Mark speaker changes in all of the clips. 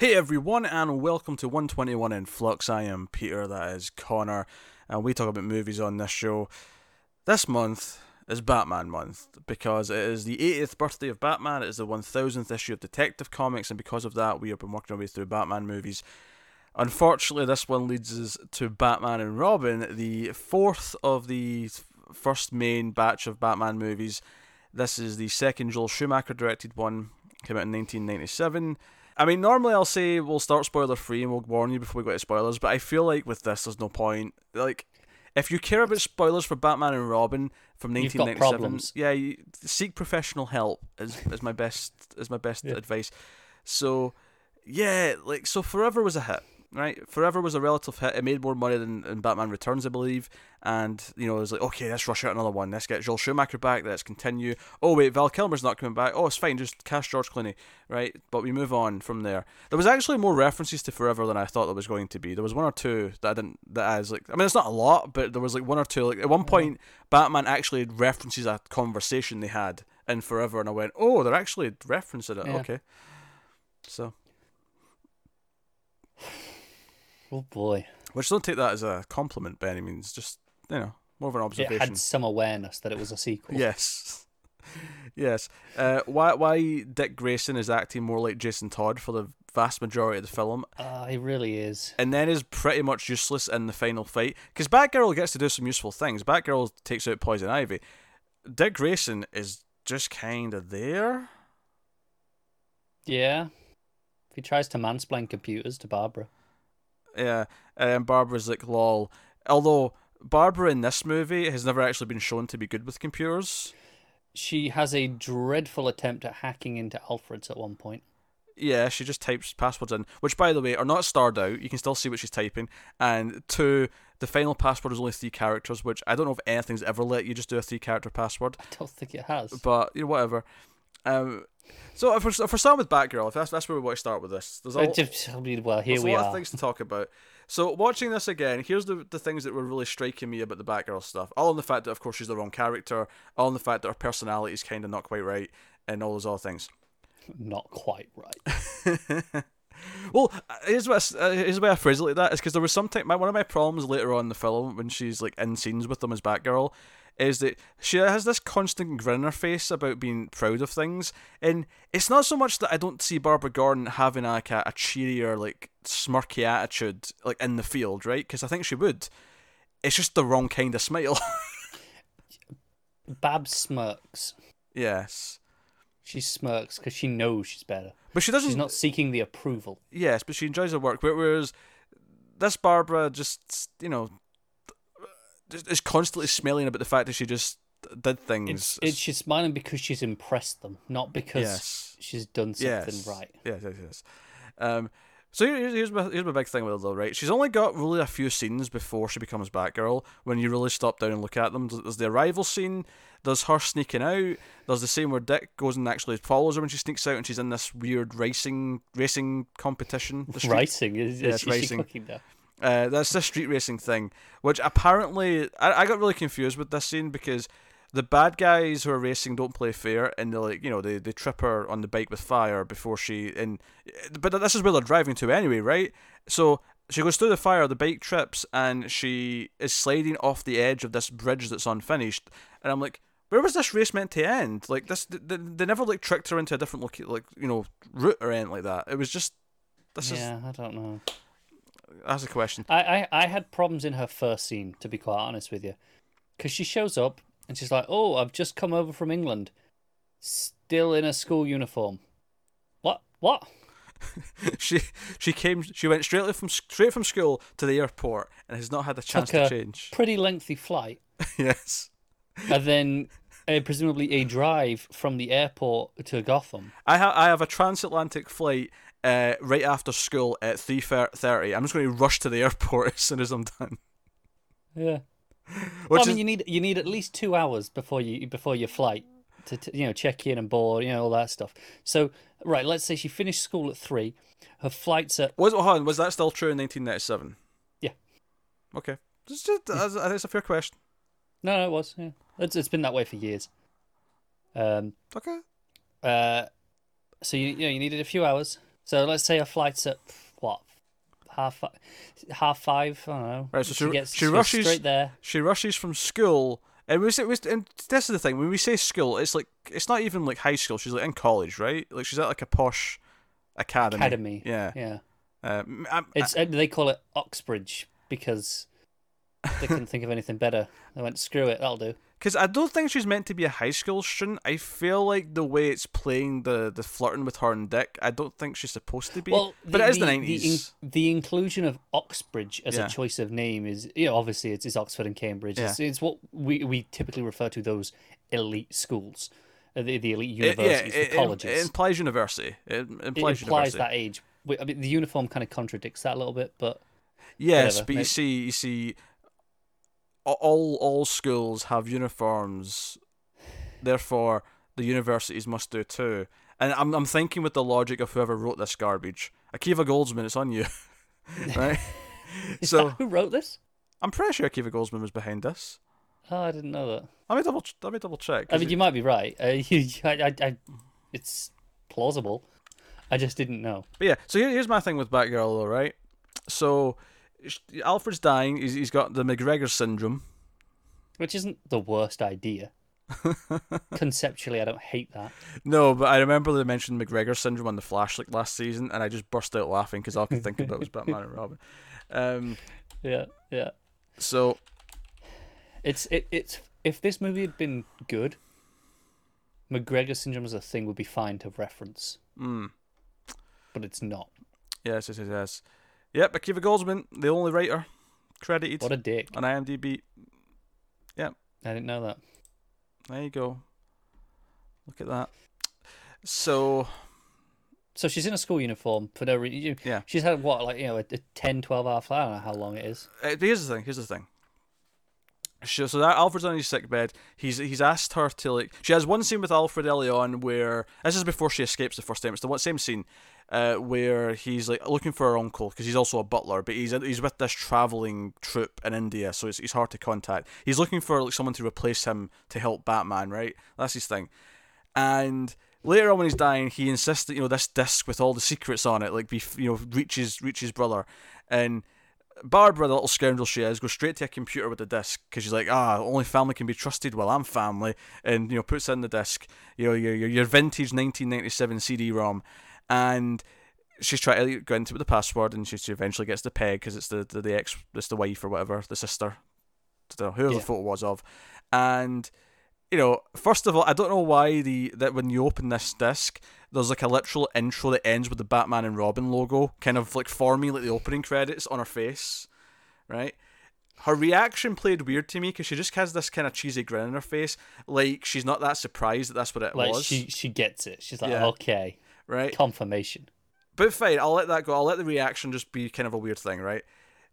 Speaker 1: Hey everyone, and welcome to 121 in Flux. I am Peter, that is Connor, and we talk about movies on this show. This month is Batman month because it is the 80th birthday of Batman, it is the 1000th issue of Detective Comics, and because of that, we have been working our way through Batman movies. Unfortunately, this one leads us to Batman and Robin, the fourth of the first main batch of Batman movies. This is the second Joel Schumacher directed one, came out in 1997. I mean, normally I'll say we'll start spoiler free and we'll warn you before we go to spoilers, but I feel like with this, there's no point. Like, if you care about spoilers for Batman and Robin from 1997, yeah, you, seek professional help is, is my best is my best
Speaker 2: Yeah.
Speaker 1: advice. So, yeah, like so, Forever was a hit, right? Forever was a relative hit. It made more money than, than Batman Returns, I believe. And you know, it was like, okay, let's rush out another one. Let's get Joel Schumacher back. Let's continue. Oh wait, Val Kilmer's not coming back. Oh, it's fine. Just cast George Clooney, right? But we move on from there. There was actually more references to Forever than I thought there was going to be. There was one or two that I didn't. That I was like, I mean, it's not a lot, but there was like one or two. Like at one point, Batman actually references a conversation they had in Forever, and I went, oh, they're actually referencing it.
Speaker 2: Yeah.
Speaker 1: Okay. So,
Speaker 2: Oh boy.
Speaker 1: which don't take that as a compliment by any means. Just you know, more of an observation.
Speaker 2: It had some awareness that it was a sequel.
Speaker 1: Yes. yes. Uh, why why Dick Grayson is acting more like Jason Todd for the vast majority of the film,
Speaker 2: Ah, it really is.
Speaker 1: and then is pretty much useless in the final fight. Because Batgirl gets to do some useful things. Batgirl takes out Poison Ivy. Dick Grayson is just kind of there.
Speaker 2: Yeah. He tries to mansplain computers to Barbara.
Speaker 1: Yeah. And Barbara's like, lol. Although Barbara in this movie has never actually been shown to be good with computers.
Speaker 2: She has a dreadful attempt at hacking into Alfred's at one point.
Speaker 1: Yeah, she just types passwords in, which by the way are not starred out. You can still see what she's typing. And two, the final password is only three characters, which I don't know if anything's ever let you just do a three character password.
Speaker 2: I don't think it has.
Speaker 1: But you know, whatever. Um, so if we're, if we're starting with Batgirl, if that's that's where we want to start with this. There's a,
Speaker 2: Uh,
Speaker 1: lot-
Speaker 2: just- I mean, well, here we
Speaker 1: a lot
Speaker 2: are.
Speaker 1: of things to talk about. So watching this again, here's the the things that were really striking me about the Batgirl stuff. All in the fact that of course she's the wrong character. All in the fact that her personality is kind of not quite right, and all those other things.
Speaker 2: Not quite right.
Speaker 1: Well, here's what I uh, here's the way I phrase it like that is because there was something. My one of my problems later on in the film when she's like in scenes with them as Batgirl is that she has this constant grin on her face about being proud of things, and it's not so much that I don't see Barbara Gordon having like a, a cheerier, like smirky attitude like in the field, right? Because I think she would. It's just the wrong kind of smile.
Speaker 2: Bab smirks.
Speaker 1: yes,
Speaker 2: She smirks because she knows she's better.
Speaker 1: but she doesn't.
Speaker 2: She's not seeking the approval.
Speaker 1: Yes, but she enjoys her work. where- Whereas this Barbara just, you know, is constantly smelling about the fact that she just did things.
Speaker 2: It's, it's she's smiling because she's impressed them, not because
Speaker 1: Yes.
Speaker 2: she's done something
Speaker 1: yes.
Speaker 2: right.
Speaker 1: Yes, yes, yes. Um, so here- here's my here's my big thing with her though, right? She's only got really a few scenes before she becomes Batgirl. When you really stop down and look at them, there's the arrival scene. There's her sneaking out. There's the scene where Dick goes and actually follows her when she sneaks out, and she's in this weird racing racing competition.
Speaker 2: Racing is,
Speaker 1: Yeah,
Speaker 2: is
Speaker 1: it's
Speaker 2: she
Speaker 1: racing. Uh, that's the street racing thing, which apparently I, I got really confused with this scene because the bad guys who are racing don't play fair and they like you know they, they trip her on the bike with fire before she and but this is where they're driving to anyway, right? So she goes through the fire, the bike trips, and she is sliding off the edge of this bridge that's unfinished, and I'm like. Where was this race meant to end? Like this, they, they never like tricked her into a different look, like you know, route or anything like that. It was just this is
Speaker 2: yeah, I don't know.
Speaker 1: That's a question.
Speaker 2: I, I, I had problems in her first scene, to be quite honest with you. Because she shows up and she's like, Oh, I've just come over from England. Still in a school uniform. What? What?
Speaker 1: she she came she went straight from straight from school to the airport and has not had a chance
Speaker 2: Took
Speaker 1: to
Speaker 2: a
Speaker 1: change.
Speaker 2: pretty lengthy flight.
Speaker 1: yes.
Speaker 2: And then uh, presumably a drive from the airport to Gotham.
Speaker 1: I have I have a transatlantic flight uh, right after school at three thirty. I'm just going to rush to the airport as soon as I'm done.
Speaker 2: Yeah. Well, I
Speaker 1: is,
Speaker 2: mean, you need you need at least two hours before you before your flight to, to you know check in and board, you know all that stuff. So right, let's say she finished school at three. Her flight's at
Speaker 1: was on, was that still true in 1997?
Speaker 2: Yeah.
Speaker 1: Okay. Just, just, I think it's a fair question.
Speaker 2: no, no, it was yeah. It's it's been that way for years. Um.
Speaker 1: Okay.
Speaker 2: Uh. So you you know you needed a few hours So let's say her flight's at what half half five. I don't know.
Speaker 1: Right, so she-
Speaker 2: gets
Speaker 1: she rushes-
Speaker 2: straight there.
Speaker 1: She rushes from school, and we say, we, and this is the thing when we say school, it's like it's not even like high school. She's like in college, right? Like she's at like a posh academy.
Speaker 2: Academy.
Speaker 1: Yeah.
Speaker 2: Yeah.
Speaker 1: Um, I'm-
Speaker 2: It's uh, they call it Oxbridge because they couldn't think of anything better. They went, screw it, that'll do.
Speaker 1: Because I don't think she's meant to be a high school student. I feel like the way it's playing the, the flirting with her and Dick, I don't think she's supposed to be.
Speaker 2: Well,
Speaker 1: but it is the nineties.
Speaker 2: The, in- the inclusion of Oxbridge as
Speaker 1: Yeah.
Speaker 2: a choice of name is, you know, obviously it's, it's Oxford and Cambridge. It's, it's what we, we typically refer to those elite schools, uh, the, the elite
Speaker 1: It- yeah,
Speaker 2: universities,
Speaker 1: it,
Speaker 2: colleges.
Speaker 1: it implies university. It
Speaker 2: it
Speaker 1: implies,
Speaker 2: implies
Speaker 1: university.
Speaker 2: that age. I mean, the uniform kind of contradicts that a little bit, but
Speaker 1: Yes,
Speaker 2: whatever,
Speaker 1: but you see, you see, all all schools have uniforms. Therefore, the universities must do too. And I'm I'm thinking with the logic of whoever wrote this garbage. Akiva Goldsman, it's on you, right? so
Speaker 2: who wrote this?
Speaker 1: I'm pretty sure Akiva Goldsman was behind this.
Speaker 2: Oh, I didn't know that.
Speaker 1: Let me double let me double check.
Speaker 2: I mean, you might be right. Uh, you, I, I, I, it's plausible. I just didn't know.
Speaker 1: But yeah, so here, here's my thing with Batgirl, though, right? So Alfred's dying. He's, he's got the McGregor syndrome.
Speaker 2: Which isn't the worst idea. Conceptually, I don't hate that.
Speaker 1: No, but I remember they mentioned McGregor syndrome on the Flash like last season, and I just burst out laughing because all I could think about was Batman and Robin. Um,
Speaker 2: Yeah, yeah.
Speaker 1: so
Speaker 2: It's it, it's if this movie had been good, McGregor syndrome as a thing would be fine to reference,
Speaker 1: mm,
Speaker 2: but it's not.
Speaker 1: yes, yes, yes, yes. Yep, Akiva Goldsman, the only writer credited
Speaker 2: What a dick!
Speaker 1: on IMDb. Yep.
Speaker 2: I didn't know that.
Speaker 1: There you go. Look at that. So
Speaker 2: So she's in a school uniform for no reason.
Speaker 1: Yeah.
Speaker 2: She's had what, like you know, a, a 10, 12 hour flight. I don't know how long it is.
Speaker 1: Uh, here's the thing. Here's the thing. So, so that Alfred's on his sick bed. He's he's asked her to like. She has one scene with Alfred early on where this is before she escapes the first time. It's the same scene, uh, where he's like looking for her uncle because he's also a butler, but he's he's with this traveling troupe in India, so it's, it's hard to contact. He's looking for like someone to replace him to help Batman, right? That's his thing. And later on when he's dying, he insists that you know this disc with all the secrets on it, like be you know reaches reaches brother, and Barbara, the little scoundrel she is, goes straight to a computer with the disc because she's like, ah, only family can be trusted. Well, I'm family, and you know puts in the disc, you know your your, your vintage 1997 CD-ROM, and she's trying to go into it with the password, and she, she eventually gets the peg because it's the, the the ex, it's the wife or whatever, the sister, I don't know, whoever
Speaker 2: Yeah.
Speaker 1: the photo was of, and you know, first of all, I don't know why the that when you open this disc, there's like a literal intro that ends with the Batman and Robin logo, kind of like forming like the opening credits on her face, right? Her reaction played weird to me because she just has this kind of cheesy grin on her face, like she's not that surprised that that's what it
Speaker 2: Like
Speaker 1: was,
Speaker 2: she she gets it. She's like,
Speaker 1: Yeah.
Speaker 2: okay,
Speaker 1: right?
Speaker 2: confirmation.
Speaker 1: But fine, I'll let that go. I'll let the reaction just be kind of a weird thing, right?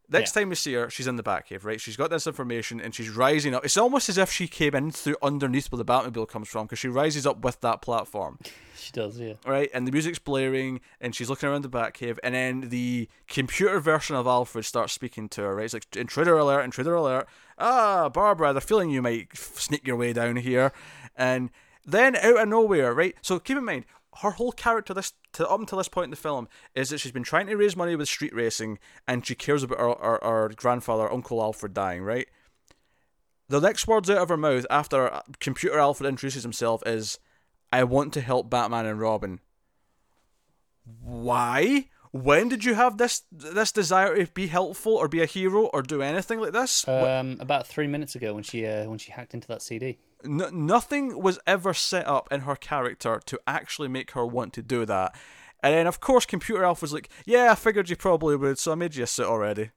Speaker 1: Next time we see her, she's in the Batcave, right? She's got this information and she's rising up. It's almost as if she came in through underneath where the Batmobile comes from because she rises up with that platform,
Speaker 2: She does, yeah.
Speaker 1: right? And the music's blaring and she's looking around the Batcave and then the computer version of Alfred starts speaking to her, right? It's like, intruder alert, intruder alert. Ah, Barbara, they're feeling you might sneak your way down here. And then out of nowhere, right? So keep in mind, her whole character this to up until this point in the film is that she's been trying to raise money with street racing and she cares about her, her, her grandfather, Uncle Alfred, dying, right? The next words out of her mouth after computer Alfred introduces himself is, I want to help Batman and Robin. Why? When did you have this this desire to be helpful or be a hero or do anything like this?
Speaker 2: Um, about three minutes ago when she uh, when she hacked into that CD.
Speaker 1: N- nothing was ever set up in her character to actually make her want to do that. And then, of course, Computer Elf was like, yeah, I figured you probably would, so I made you a suit already.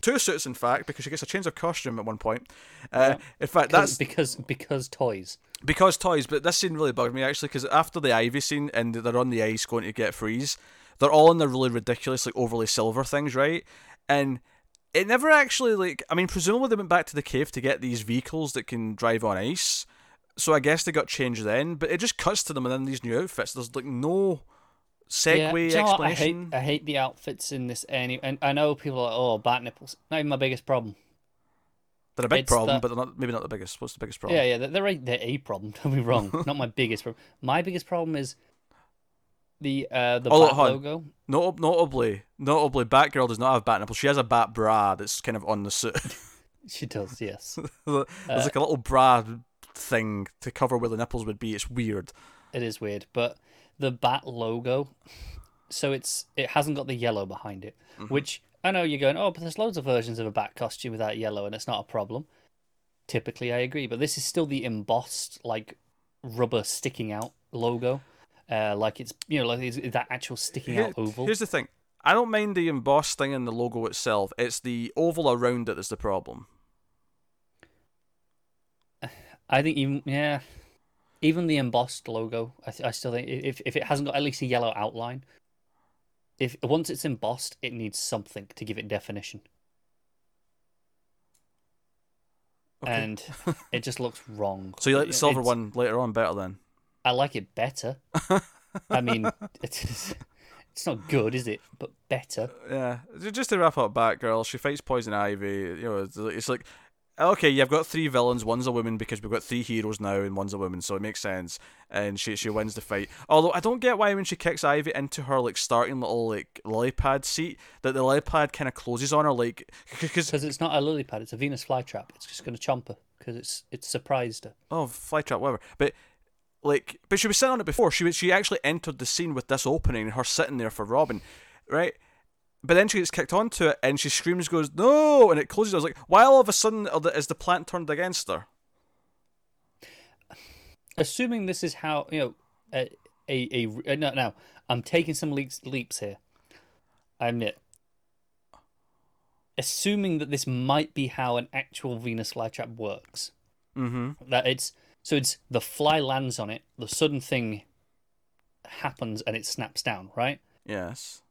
Speaker 1: Two suits, in fact, because she gets a change of costume at one point. Uh, In fact, that's
Speaker 2: because because toys.
Speaker 1: because toys, but this scene really bugged me actually because after the Ivy scene and they're on the ice going to get freeze, they're all in their really ridiculous, like overly silver things, right? And it never actually like I mean, presumably they went back to the cave to get these vehicles that can drive on ice. So I guess they got changed then, but it just cuts to them and then these new outfits. There's like no
Speaker 2: Yeah,
Speaker 1: segue
Speaker 2: know what? I hate
Speaker 1: explanation.
Speaker 2: I hate the outfits in this any and I know people are like, oh bat nipples. Not even my biggest problem.
Speaker 1: They're a big
Speaker 2: it's
Speaker 1: problem,
Speaker 2: the-
Speaker 1: but they're not maybe not the biggest. What's the biggest problem?
Speaker 2: Yeah, yeah, they're they're a, they're a problem. Don't be wrong. Not my biggest problem. My biggest problem is The uh, the
Speaker 1: Oh,
Speaker 2: bat
Speaker 1: hold on.
Speaker 2: logo.
Speaker 1: Notab- notably, notably, Batgirl does not have bat nipples. She has a bat bra that's kind of on the suit.
Speaker 2: She does, yes.
Speaker 1: There's like a little bra thing to cover where the nipples would be. It's weird.
Speaker 2: It is weird, but the bat logo, so it's it hasn't got the yellow behind it,
Speaker 1: Mm-hmm.
Speaker 2: which I know you're going, oh, but there's loads of versions of a bat costume without yellow, and it's not a problem. Typically, I agree, but this is still the embossed, like rubber sticking out logo, uh, like it's you know like it's that actual sticking
Speaker 1: Here-
Speaker 2: out oval.
Speaker 1: Here's the thing. I don't mind the embossed thing in the logo itself. It's the oval around it that's the problem.
Speaker 2: I think even yeah, even the embossed logo, I, th- I still think if if it hasn't got at least a yellow outline, if once it's embossed, it needs something to give it definition.
Speaker 1: Okay.
Speaker 2: and it just looks wrong.
Speaker 1: So you like the silver
Speaker 2: It's-
Speaker 1: one later on better then?
Speaker 2: I like it better. I mean, it's it's not good, is it? But better.
Speaker 1: Yeah. Just to wrap up Batgirl, she fights Poison Ivy. You know, it's- it's like okay, you've got three villains. One's a woman because we've got three heroes now, and one's a woman, so it makes sense. And she she wins the fight. Although I don't get why when she kicks Ivy into her like starting little like lily pad seat, that the lily pad kind of closes on her, like because
Speaker 2: it's not a lily pad; it's a Venus flytrap. It's just going to chomp her because it's it's surprised her.
Speaker 1: oh flytrap whatever. But like, but she was sitting on it before. She was she actually entered the scene with this opening and her sitting there for Robin, right? But then she gets kicked onto it and she screams, goes no, and it closes. I was like, why all of a sudden are the- is the plant turned against her?
Speaker 2: Assuming this is how you know a a, a no no. I'm taking some leaps leaps here. I admit. Assuming that this might be how an actual Venus flytrap works.
Speaker 1: Mm-hmm.
Speaker 2: that it's so it's the fly lands on it, the sudden thing happens and it snaps down, right?
Speaker 1: Yes.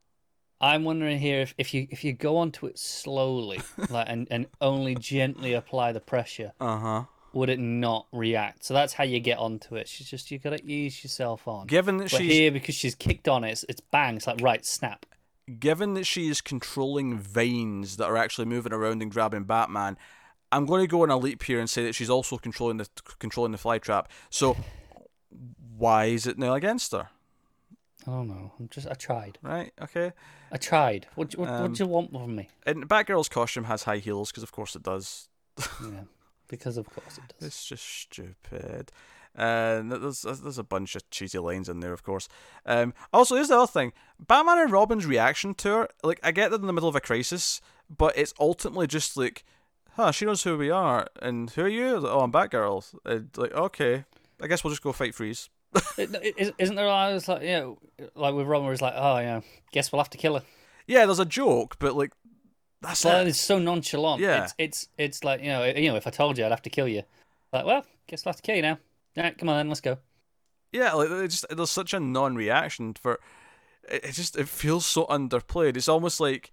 Speaker 2: I'm wondering here if, if you if you go onto it slowly, like and, and only gently apply the pressure,
Speaker 1: Uh huh.
Speaker 2: would it not react? So that's how you get onto it. She's just you gotta ease yourself on.
Speaker 1: Given that
Speaker 2: but
Speaker 1: she's
Speaker 2: here because she's kicked on it, it's, it's bang. It's like right snap.
Speaker 1: given that she is controlling veins that are actually moving around and grabbing Batman, I'm going to go on a leap here and say that she's also controlling the controlling the flytrap. So why is it now against her?
Speaker 2: I don't know. I'm just I tried.
Speaker 1: Right? Okay.
Speaker 2: I tried. What what,
Speaker 1: Um,
Speaker 2: what do you want from me?
Speaker 1: And Batgirl's costume has high heels because, of course, it does.
Speaker 2: Yeah, because of course it does.
Speaker 1: It's just stupid. And there's there's a bunch of cheesy lines in there, of course. Um, also, here's the other thing: Batman and Robin's reaction to her. Like, I get that in the middle of a crisis, but it's ultimately just like, "Huh, she knows who we are, and who are you? Oh, I'm Batgirl." And like, okay, I guess we'll just go fight Freeze.
Speaker 2: It- it- is- Isn't there always like you know, like with Robin, where it's like, oh yeah, guess we'll have to kill her.
Speaker 1: Yeah, there's a joke, but like, that's
Speaker 2: Well,
Speaker 1: it.
Speaker 2: it's so nonchalant.
Speaker 1: Yeah.
Speaker 2: It's it's it's like you know you know if I told you I'd have to kill you, like well, guess we'll have to kill you now. All right, come on then, let's go.
Speaker 1: Yeah, like it just there's such a non-reaction for it. it Just it feels so underplayed. It's almost like,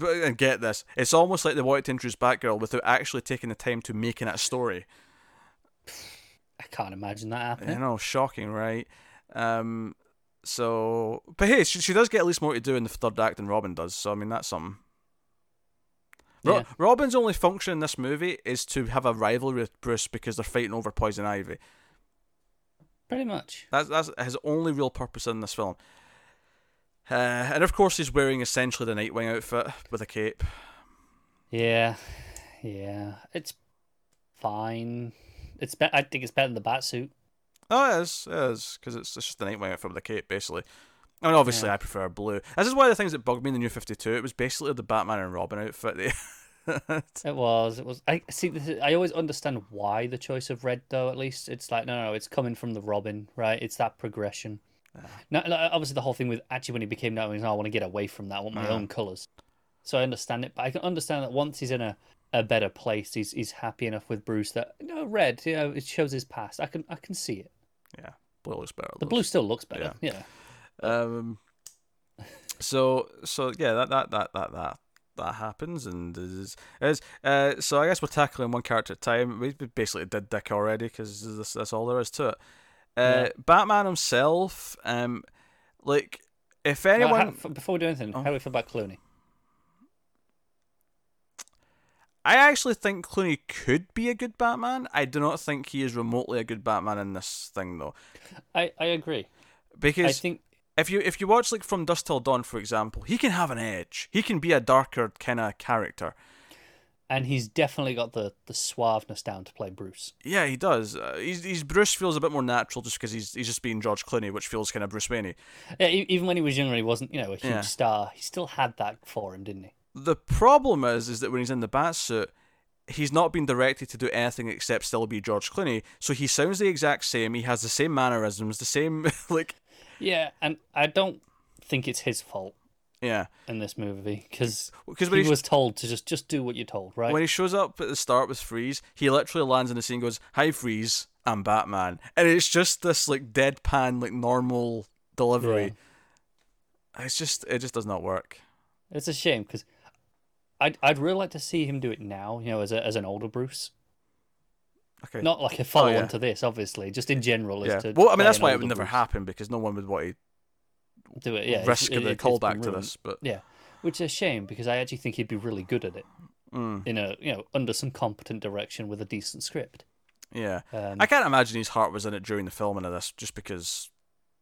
Speaker 1: and get this, it's almost like they wanted to introduce Batgirl without actually taking the time to making it a story.
Speaker 2: I can't imagine that happening.
Speaker 1: You know, shocking, right? Um, so, but hey, she, she does get at least more to do in the third act than Robin does. So I mean, that's something. Ro-
Speaker 2: Yeah.
Speaker 1: Robin's only function in this movie is to have a rivalry with Bruce because they're fighting over Poison Ivy.
Speaker 2: Pretty much.
Speaker 1: That's that's his only real purpose in this film. Uh, and of course, he's wearing essentially the Nightwing outfit with a cape.
Speaker 2: Yeah, yeah. It's fine. It's be- I think it's better than the bat suit.
Speaker 1: Oh, it is, it is, because it's, it's just the Nightwing outfit with a cape, basically. I mean, obviously,
Speaker 2: Yeah.
Speaker 1: I prefer blue. This is one of the things that bugged me in the New Fifty Two. It was basically the Batman and Robin outfit.
Speaker 2: It was. It was. I see. This is, I always understand why the choice of red, though. At least it's like no, no, it's coming from the Robin, right? It's that progression. Now, like, obviously, the whole thing with actually when he became Nightwing, is, "Oh, I want to get away from that. I want my
Speaker 1: Yeah.
Speaker 2: own colors. So I understand it, but I can understand that once he's in a, a better place, he's he's happy enough with Bruce that no red, you know, it shows his past. I can I can see it.
Speaker 1: yeah, blue looks better.
Speaker 2: The blue still looks better. Yeah.
Speaker 1: Um. So so yeah, that that that that that that happens and is is uh. So I guess we're tackling one character at a time. We we basically did Dick already because that's that's all there is to it. Uh,
Speaker 2: Yeah.
Speaker 1: Batman himself. Um, like if
Speaker 2: Well,
Speaker 1: anyone,
Speaker 2: how- before we do anything,
Speaker 1: Oh.
Speaker 2: how do we feel about Clooney?
Speaker 1: I actually think Clooney could be a good Batman. I do not think he is remotely a good Batman in this thing though,
Speaker 2: I, I agree.
Speaker 1: because
Speaker 2: I think
Speaker 1: if you if you watch like From Dusk Till Dawn, for example, he can have an edge. He can be a darker kind of character.
Speaker 2: And he's definitely got the, the suaveness down to play Bruce.
Speaker 1: Yeah, he does. Uh, he's, he's Bruce feels a bit more natural just because he's he's just being George Clooney, which feels kind of Bruce Wayne.
Speaker 2: Yeah, even when he was younger, he wasn't you know a huge yeah. star. He still had that for him, didn't he?
Speaker 1: The problem is, is that when he's in the bat suit, he's not been directed to do anything except still be George Clooney. So he sounds the exact same. He has the same mannerisms, the same like.
Speaker 2: Yeah, and I don't think it's his fault.
Speaker 1: Yeah.
Speaker 2: In this movie, because because he, he was told to just just do what you're told, right?
Speaker 1: When he shows up at the start with Freeze, he literally lands in the scene, goes, "Hi, Freeze, I'm Batman," and it's just this like deadpan, like normal delivery. Yeah. It's just it just does not work.
Speaker 2: It's a shame because I'd I'd really like to see him do it now. You know, as a as an older Bruce. Okay. Not like a follow oh, yeah. on to this, obviously, just in general.
Speaker 1: Yeah. well, I mean, that's why it would never Bruce. happen because no one would want to
Speaker 2: do it. Yeah,
Speaker 1: risk it, the callback to this, but
Speaker 2: yeah, which is a shame because I actually think he'd be really good at it.
Speaker 1: Mm.
Speaker 2: In a you know under some competent direction with a decent script.
Speaker 1: Yeah, um, I can't imagine his heart was in it during the filming of this, just because.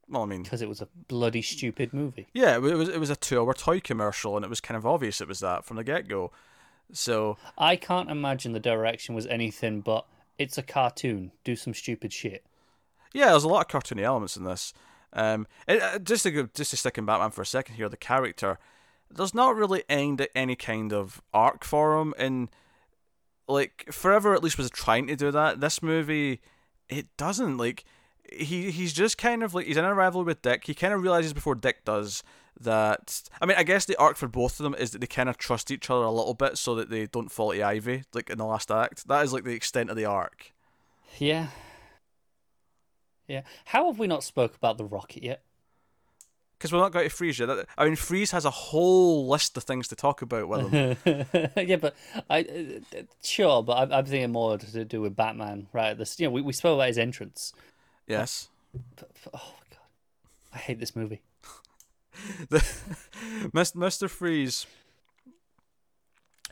Speaker 1: Well, I mean,
Speaker 2: because it was a bloody stupid movie.
Speaker 1: Yeah, it was. It was a two-hour toy commercial, and it was kind of obvious it was that from the get-go. So
Speaker 2: I can't imagine the direction was anything but it's a cartoon. Do some stupid shit.
Speaker 1: Yeah, there's a lot of cartoony elements in this. Um, it, uh, just to go, just to stick in Batman for a second here, the character, there's not really any any kind of arc for him, and like Forever at least was trying to do that. This movie, it doesn't like. He he's just kind of like he's in a rivalry with Dick. He kind of realizes before Dick does that. I mean, I guess the arc for both of them is that they kind of trust each other a little bit so that they don't fall to Ivy like in the last act. That is like the extent of the arc.
Speaker 2: Yeah, yeah. How have we not spoke about the rocket yet?
Speaker 1: Because we're not going to Freeze yet. I mean, Freeze has a whole list of things to talk about with him.
Speaker 2: yeah, but I uh, sure, but I'm, I'm, thinking more to do with Batman, right? This, you know, we, we spoke about his entrance.
Speaker 1: Yes.
Speaker 2: But, but, oh my god, I hate this movie.
Speaker 1: the, Mr. Freeze.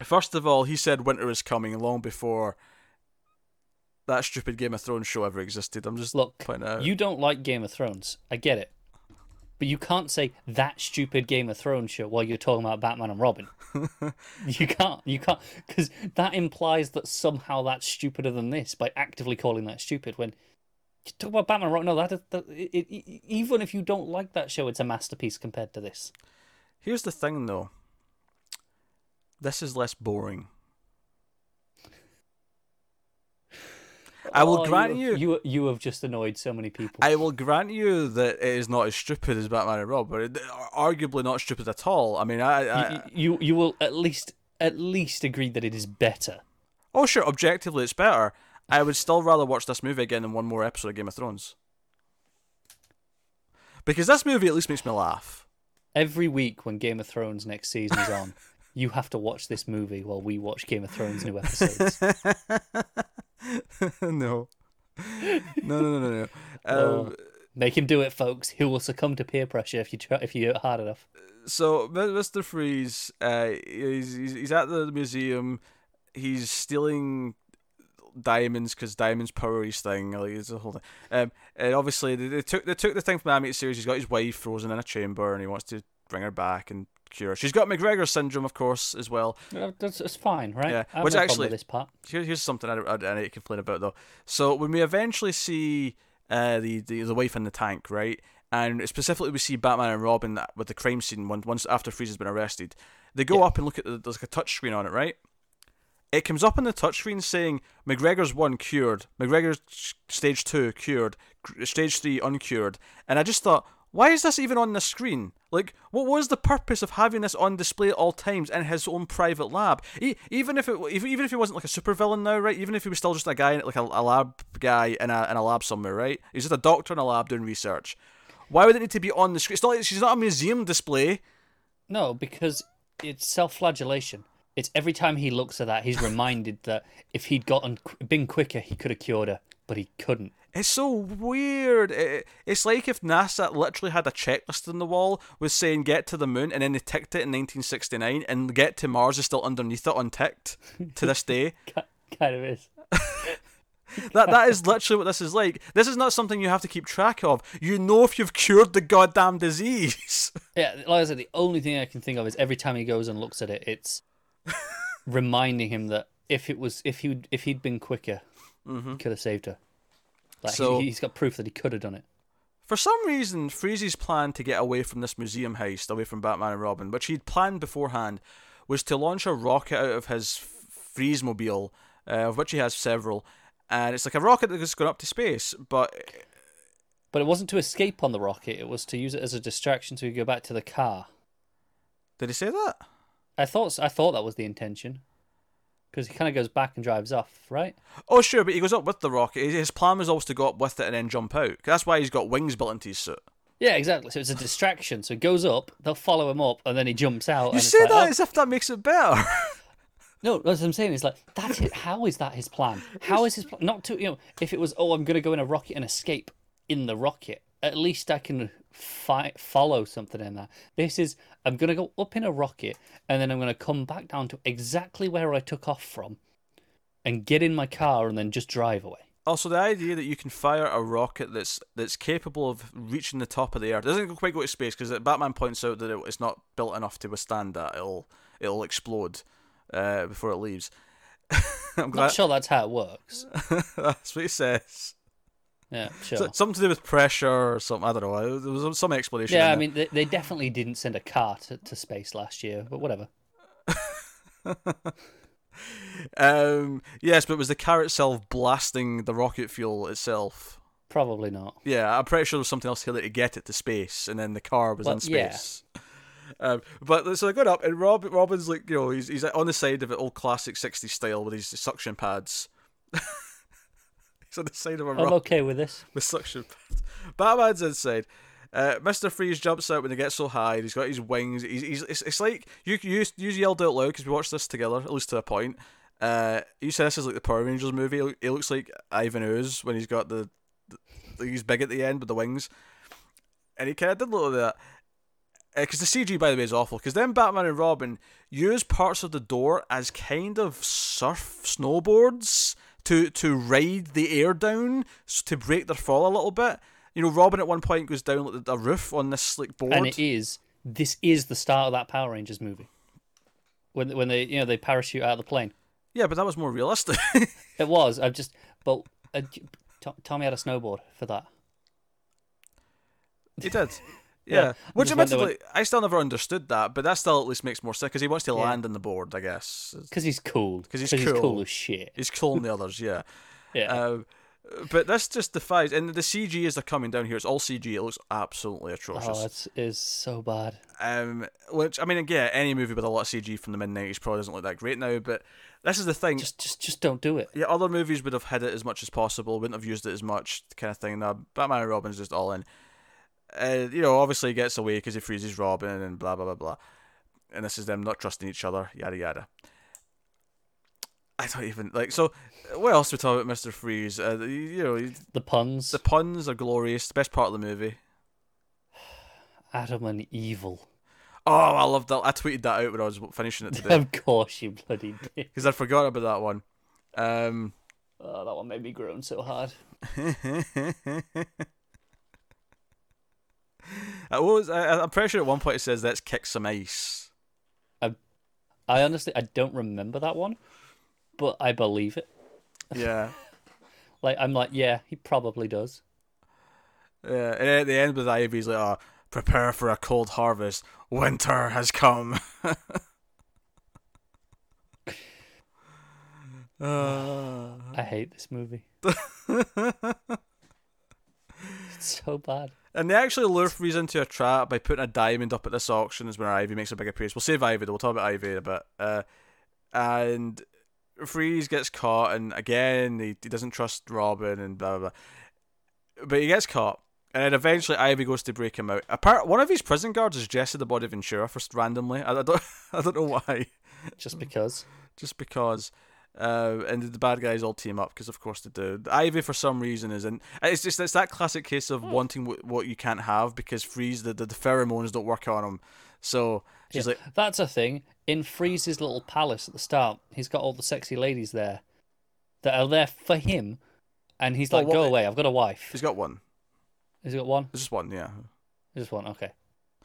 Speaker 1: First of all, he said winter is coming long before that stupid Game of Thrones show ever existed. I'm just
Speaker 2: look.
Speaker 1: pointing out.
Speaker 2: You don't like Game of Thrones. I get it, but you can't say that stupid Game of Thrones show while you're talking about Batman and Robin. you can't. You can't because that implies that somehow that's stupider than this by actively calling that stupid. When you talk about Batman, and Robin, no, that, that it, it, even if you don't like that show, it's a masterpiece compared to this.
Speaker 1: Here's the thing, though. This is less boring. I will oh, grant
Speaker 2: you, you, you you have just annoyed so many people.
Speaker 1: I will grant you that it is not as stupid as Batman and Rob, but arguably not stupid at all. I mean, I, I
Speaker 2: you, you you will at least at least agree that it is better.
Speaker 1: Oh sure, objectively it's better. I would still rather watch this movie again than one more episode of Game of Thrones. Because this movie at least makes me laugh.
Speaker 2: Every week when Game of Thrones next season is on, you have to watch this movie while we watch Game of Thrones new episodes.
Speaker 1: no. No, no, no, no, no. Um,
Speaker 2: Make him do it, folks. He will succumb to peer pressure if you try if you do it hard enough.
Speaker 1: So, Mister Freeze, uh, he's, he's at the museum. He's stealing diamonds because diamonds power his thing. Like it's a whole thing. Um, and obviously they, they took they took the thing from the animated series. He's got his wife frozen in a chamber, and he wants to bring her back and cure. She's got McGregor syndrome, of course, as well.
Speaker 2: That's, that's fine, right?
Speaker 1: Yeah. Which no actually, this part. Here, here's something I, I, I, need to complain about though. So when we eventually see uh, the, the the wife in the tank, right, and specifically we see Batman and Robin with the crime scene once once after Freeze has been arrested, they go yeah. up and look at the, there's like a touch screen on it, right? It comes up on the touchscreen saying McGregor's one cured, McGregor's stage two cured, stage three uncured, and I just thought, why is this even on the screen? Like, what was the purpose of having this on display at all times in his own private lab? Even if it, even if he wasn't like a supervillain now, right? Even if he was still just a guy, like a, a lab guy in a in a lab somewhere, right? He's just a doctor in a lab doing research. Why would it need to be on the screen? It's not like she's not a museum display.
Speaker 2: No, because it's self-flagellation. It's every time he looks at that, he's reminded that if he'd gotten been quicker, he could have cured her, but he couldn't.
Speaker 1: It's so weird. It, it's like if NASA literally had a checklist on the wall was saying get to the moon and then they ticked it in 1969 and get to Mars is still underneath it unticked to this day.
Speaker 2: kind of is.
Speaker 1: that that is literally what this is like. This is not something you have to keep track of. You know if you've cured the goddamn disease.
Speaker 2: Yeah, like I said, the only thing I can think of is every time he goes and looks at it, it's reminding him that if it was if he if he'd been quicker,
Speaker 1: mm-hmm.
Speaker 2: he could have saved her. Like
Speaker 1: So-
Speaker 2: he, he's got proof that he could have done it.
Speaker 1: For some reason, Freeze's plan to get away from this museum heist, away from Batman and Robin, which he'd planned beforehand, was to launch a rocket out of his Freeze mobile, uh, of which he has several, and it's like a rocket that's going up to space. But
Speaker 2: But it wasn't to escape on the rocket; it was to use it as a distraction to go back to the car.
Speaker 1: did he say that?
Speaker 2: I thought I thought that was the intention, because he kind of goes back and drives off, right?
Speaker 1: Oh, sure, but he goes up with the rocket. His- plan was always to go up with it and then jump out. That's why he's got wings built into his suit.
Speaker 2: Yeah, exactly. So it's a distraction. So he goes up, they'll follow him up, and then he jumps out.
Speaker 1: You say
Speaker 2: like,
Speaker 1: that
Speaker 2: oh,
Speaker 1: as if that makes it better.
Speaker 2: No, that's what I'm saying. It's like that's it. How is that his plan? How is his plan? Not to you know, if it was oh, I'm gonna go in a rocket and escape in the rocket. At least I can fi- follow something in that. This is I'm gonna go up in a rocket and then I'm gonna come back down to exactly where I took off from, and get in my car and then just drive away.
Speaker 1: Also, the idea that you can fire a rocket that's that's capable of reaching the top of the earth it doesn't quite go to space because Batman points out that it, it's not built enough to withstand that. It'll it'll explode uh, before it leaves. I'm glad
Speaker 2: Not sure that's how it works.
Speaker 1: that's what he says.
Speaker 2: Yeah, sure.
Speaker 1: So- something to do with pressure or something. I don't know. There was some explanation.
Speaker 2: yeah, I mean they, they definitely didn't send a car to, to space last year, but whatever.
Speaker 1: um, yes, but was the car itself blasting the rocket fuel itself.
Speaker 2: Probably not.
Speaker 1: Yeah, I'm pretty sure there was something else here to get it to space, and then the car was
Speaker 2: Well,
Speaker 1: in
Speaker 2: yeah.
Speaker 1: space. Um, but so they got up, and Rob, Robin's like, you know, he's he's on the side of it, old classic '60s style with his suction pads. he's on the side of a
Speaker 2: I'm
Speaker 1: rock
Speaker 2: okay with this.
Speaker 1: with suction pads. Batman's inside. Uh, Mr. Freeze jumps out when he gets so high. He's got his wings. He's, he's it's, it's like you you you yelled out loud because we watched this together, at least to a point. Uh, you said this is like the Power Rangers movie. He looks like Ivan Ooze when he's got the, the he's big at the end with the wings, and he kind of did a little of that. Because the CG, by the way, is awful. Because then Batman and Robin use parts of the door as kind of surf snowboards to to ride the air down to break their fall a little bit. You know, Robin at one point goes down like the, roof on this like board.
Speaker 2: and it is this is the start of that Power Rangers movie. When when they you know they parachute out of the plane.
Speaker 1: Yeah, but that was more realistic.
Speaker 2: It was. I've just but uh, Tommy had a snowboard for that.
Speaker 1: he did. Yeah,
Speaker 2: Yeah,
Speaker 1: which
Speaker 2: went
Speaker 1: admittedly, I still never understood that, but that still at least makes more sense because he wants to
Speaker 2: Yeah.
Speaker 1: land on the board, I guess.
Speaker 2: Because he's cool.
Speaker 1: Because he's cool.
Speaker 2: cool as shit.
Speaker 1: He's killing the others, yeah.
Speaker 2: Yeah.
Speaker 1: Um, but this just defies, and the CG as they're coming down here, it's all CG. It looks absolutely atrocious.
Speaker 2: oh, it is so bad.
Speaker 1: Um, which I mean, again, any movie with a lot of CG from the mid '90s probably doesn't look that great now. But this is the thing.
Speaker 2: Just just just don't do it.
Speaker 1: yeah, other movies would have hid it as much as possible, wouldn't have used it as much, kind of thing. Now, Batman and Robin's just all in. Uh, you know, obviously he gets away because he freezes Robin and blah blah blah blah. And this is them not trusting each other, yada yada. I don't even like. So, what else we talk about, Mister Freeze? Uh, you know,
Speaker 2: The puns.
Speaker 1: the puns are glorious. The best part of the movie.
Speaker 2: Adam and evil.
Speaker 1: Oh, I love that. I tweeted that out when I was finishing it today
Speaker 2: of course you bloody did.
Speaker 1: because I forgot about that one. Um,
Speaker 2: Oh, that one made me groan so hard.
Speaker 1: I was. I, I'm pretty sure at one point it says let's kick some ice.
Speaker 2: I I honestly I don't remember that one, but I believe it.
Speaker 1: Yeah,
Speaker 2: Like I'm like, yeah, he probably does.
Speaker 1: yeah. And at the end with Ivy, he's like, "Oh, prepare for a cold harvest. Winter has come." uh,
Speaker 2: I hate this movie. so bad.
Speaker 1: and they actually lure Freeze into a trap by putting a diamond up at this auction. Is when Ivy makes a big appearance. We'll save Ivy though. We'll talk about Ivy in a bit. Uh, and Freeze gets caught, and again he, he doesn't trust Robin, and blah blah blah. But he gets caught, and then eventually Ivy goes to break him out. Apart, one of his prison guards is Jesse the Body of Ventura first randomly. I, I don't, I don't know why,
Speaker 2: Just because.
Speaker 1: just because. Uh, and the bad guys all team up because of course they do. Ivy for some reason is in. It's just it's that classic case of wanting w- what you can't have because Freeze the, the the pheromones don't work on him. So she's
Speaker 2: Yeah,
Speaker 1: like,
Speaker 2: That's a thing. In Freeze's little palace at the start, he's got all the sexy ladies there that are there for him, and he's like,
Speaker 1: Well,
Speaker 2: "Go away! I've got a wife."
Speaker 1: He's got one.
Speaker 2: He's got one?
Speaker 1: There's just one, yeah.
Speaker 2: Just one. Okay.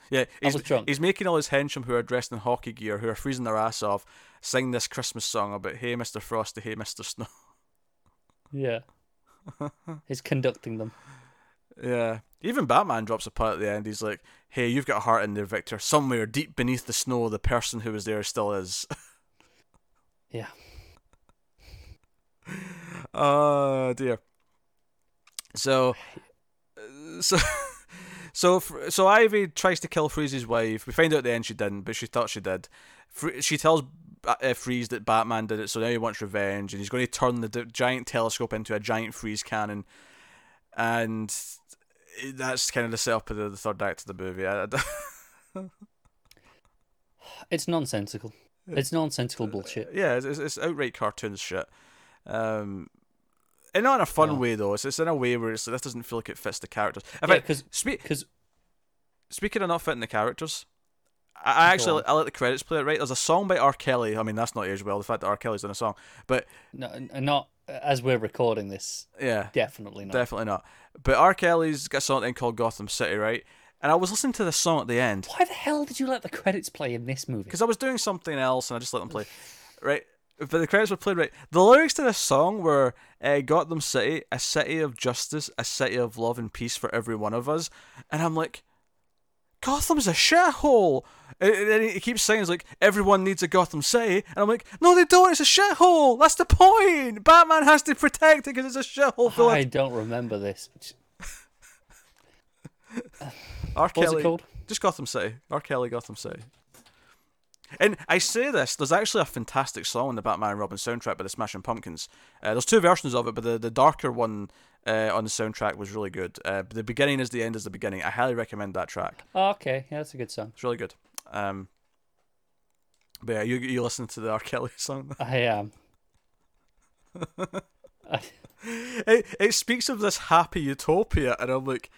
Speaker 1: Yeah, he's, he's making all his henchmen who are dressed in hockey gear, who are freezing their ass off, sing this Christmas song about "Hey, Mister Frosty, hey, Mister Snow."
Speaker 2: Yeah. he's conducting them.
Speaker 1: Yeah, even Batman drops a part at the end. He's like, "Hey, you've got a heart in there, Victor. Somewhere deep beneath the snow, the person who was there still is."
Speaker 2: Yeah.
Speaker 1: Oh dear. So, so, so, so Ivy tries to kill Freeze's wife. We find out at the end she didn't, but she thought she did. She tells uh, Freeze that Batman did it, so now he wants revenge, and he's going to turn the giant telescope into a giant freeze cannon, and that's kind of the setup of the, third act of the movie. I, I-
Speaker 2: It's nonsensical. It's nonsensical bullshit.
Speaker 1: yeah, it's, it's, it's outright cartoon shit. Um, and not in a fun way though. It's, it's in a way where it's this doesn't feel like it fits the characters. In
Speaker 2: Yeah,
Speaker 1: fact,
Speaker 2: because
Speaker 1: spe-
Speaker 2: because
Speaker 1: speaking of not fitting the characters, I, I actually. I let the credits play it right. There's a song by R. Kelly. I mean, that's not aged well. The fact that R. Kelly's done a song, but
Speaker 2: no, not as we're recording this.
Speaker 1: yeah,
Speaker 2: Definitely not.
Speaker 1: definitely not. But R. Kelly's got something called Gotham City, right? And I was listening to the song at the end
Speaker 2: Why the hell did you let the credits play in this movie?
Speaker 1: because I was doing something else and I just let them play, right? But the credits were played right. The lyrics to this song were uh, "Gotham City, a city of justice, a city of love and peace for every one of us," and I'm like, Gotham's a shithole. And and then he keeps saying, it's like, everyone needs a Gotham City. And I'm like, no, they don't. It's a shithole. That's the point. Batman has to protect it because it's a shithole.
Speaker 2: I don't remember this.
Speaker 1: R.
Speaker 2: What's
Speaker 1: Kelly.
Speaker 2: it called?
Speaker 1: Just Gotham City. R. Kelly, Gotham City. And I say this, there's actually a fantastic song in the Batman and Robin soundtrack by the Smashing Pumpkins. Uh, there's two versions of it, but the, the darker one uh, on the soundtrack was really good. Uh, the beginning is the end is the beginning. I highly recommend that track.
Speaker 2: Oh, okay, yeah, that's a good song.
Speaker 1: It's really good. Um, but yeah, you you listen to the R. Kelly song.
Speaker 2: I am.
Speaker 1: It, it speaks of this happy utopia, and I'm like,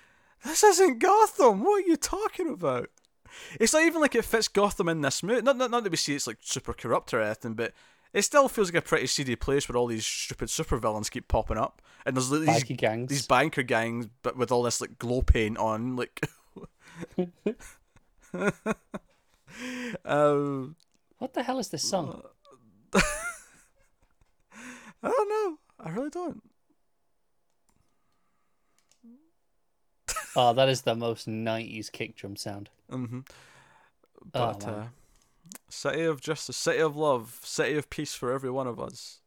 Speaker 1: this isn't Gotham. What are you talking about? It's not even like it fits Gotham in this movie. Not, not, not that we see it's like super corrupt or anything, but it still feels like a pretty seedy place where all these stupid supervillains keep popping up, and there's these
Speaker 2: gangs.
Speaker 1: these banker gangs, but with all this like glow paint on, like. um,
Speaker 2: What the hell is this song?
Speaker 1: I don't know. I really don't.
Speaker 2: Oh, that is the most '90s kick drum sound.
Speaker 1: Mm-hmm.
Speaker 2: Oh,
Speaker 1: But
Speaker 2: man.
Speaker 1: uh, city of justice, city of love, city of peace for every one of us.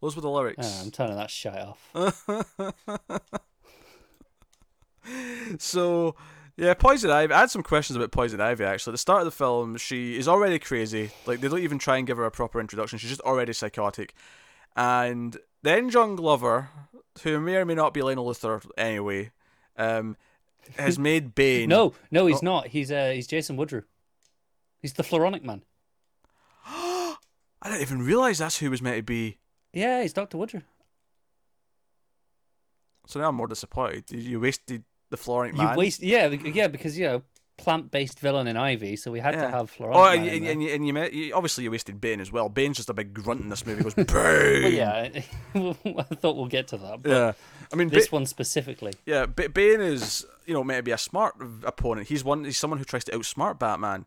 Speaker 1: Those were the
Speaker 2: Oh,
Speaker 1: lyrics.
Speaker 2: I'm turning that shit off.
Speaker 1: so yeah, Poison Ivy. I had some questions about Poison Ivy actually. At the start of the film, she is already crazy. Like they don't even try and give her a proper introduction. She's just already psychotic. And then John Glover, who may or may not be Lionel Luthor anyway, um, has made Bane.
Speaker 2: No, no, he's
Speaker 1: Oh.
Speaker 2: not. He's uh, he's Jason Woodrue. He's the Floronic Man.
Speaker 1: I didn't even realize that's who was meant to be.
Speaker 2: Yeah, he's Doctor Woodrue.
Speaker 1: So now I'm more disappointed. You, you wasted the Florent
Speaker 2: You
Speaker 1: man.
Speaker 2: waste, yeah, yeah, because you know, plant-based villain in Ivy, so we had
Speaker 1: Yeah.
Speaker 2: to have Floronic
Speaker 1: Oh, and, and, and, you, and you, met, you obviously you wasted Bane as well. Bane's just a big grunt in this movie. He Goes Bane.
Speaker 2: Yeah, I thought we'll get to that. But
Speaker 1: yeah. I mean,
Speaker 2: this
Speaker 1: Ba-
Speaker 2: one specifically.
Speaker 1: yeah, Ba- Bane is you know meant to be a smart opponent. He's one. He's someone who tries to outsmart Batman.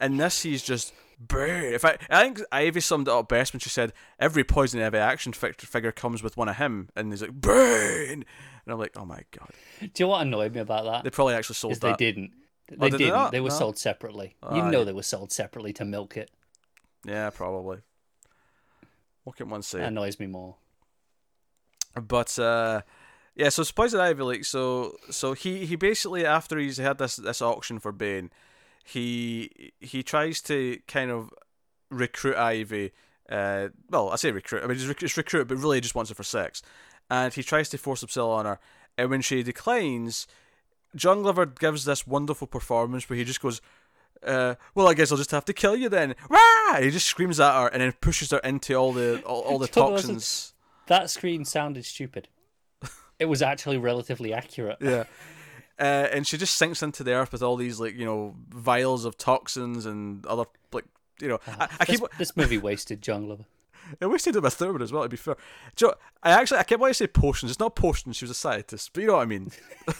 Speaker 1: And this, he's just Bane. If I, I think Ivy summed it up best when she said every Poison Ivy action fi- figure comes with one of him, and he's like Bane. And I'm like, oh my god,
Speaker 2: Do you know what annoyed me about that?
Speaker 1: they probably actually sold
Speaker 2: Is they didn't. They
Speaker 1: Oh, did
Speaker 2: didn't.
Speaker 1: not?
Speaker 2: They were
Speaker 1: No.
Speaker 2: sold separately.
Speaker 1: Ah,
Speaker 2: you know
Speaker 1: yeah.
Speaker 2: they were sold separately to milk it.
Speaker 1: Yeah, probably. What can one say?
Speaker 2: That annoys me more.
Speaker 1: But uh, yeah, so Poison Ivy, like so, so he he basically after he's had this this auction for Bane, he he tries to kind of recruit Ivy. Uh, well, I say recruit. I mean, just recruit, but really just wants her for sex, and he tries to force himself on her. And when she declines, John Glover gives this wonderful performance where he just goes. Uh, well, I guess I'll just have to kill you then. Rah! He just screams at her and then pushes her into all the all, all the toxins.
Speaker 2: That screen sounded stupid. it was actually relatively accurate.
Speaker 1: yeah. Uh, and she just sinks into the earth with all these like you know vials of toxins and other like you know I, I
Speaker 2: this,
Speaker 1: keep
Speaker 2: this movie wasted John Glover.
Speaker 1: I wish they'd do a third one as well. To be fair, Joe, I actually I kept wanting to say potions. It's not potions. She was a scientist, but you know what I mean.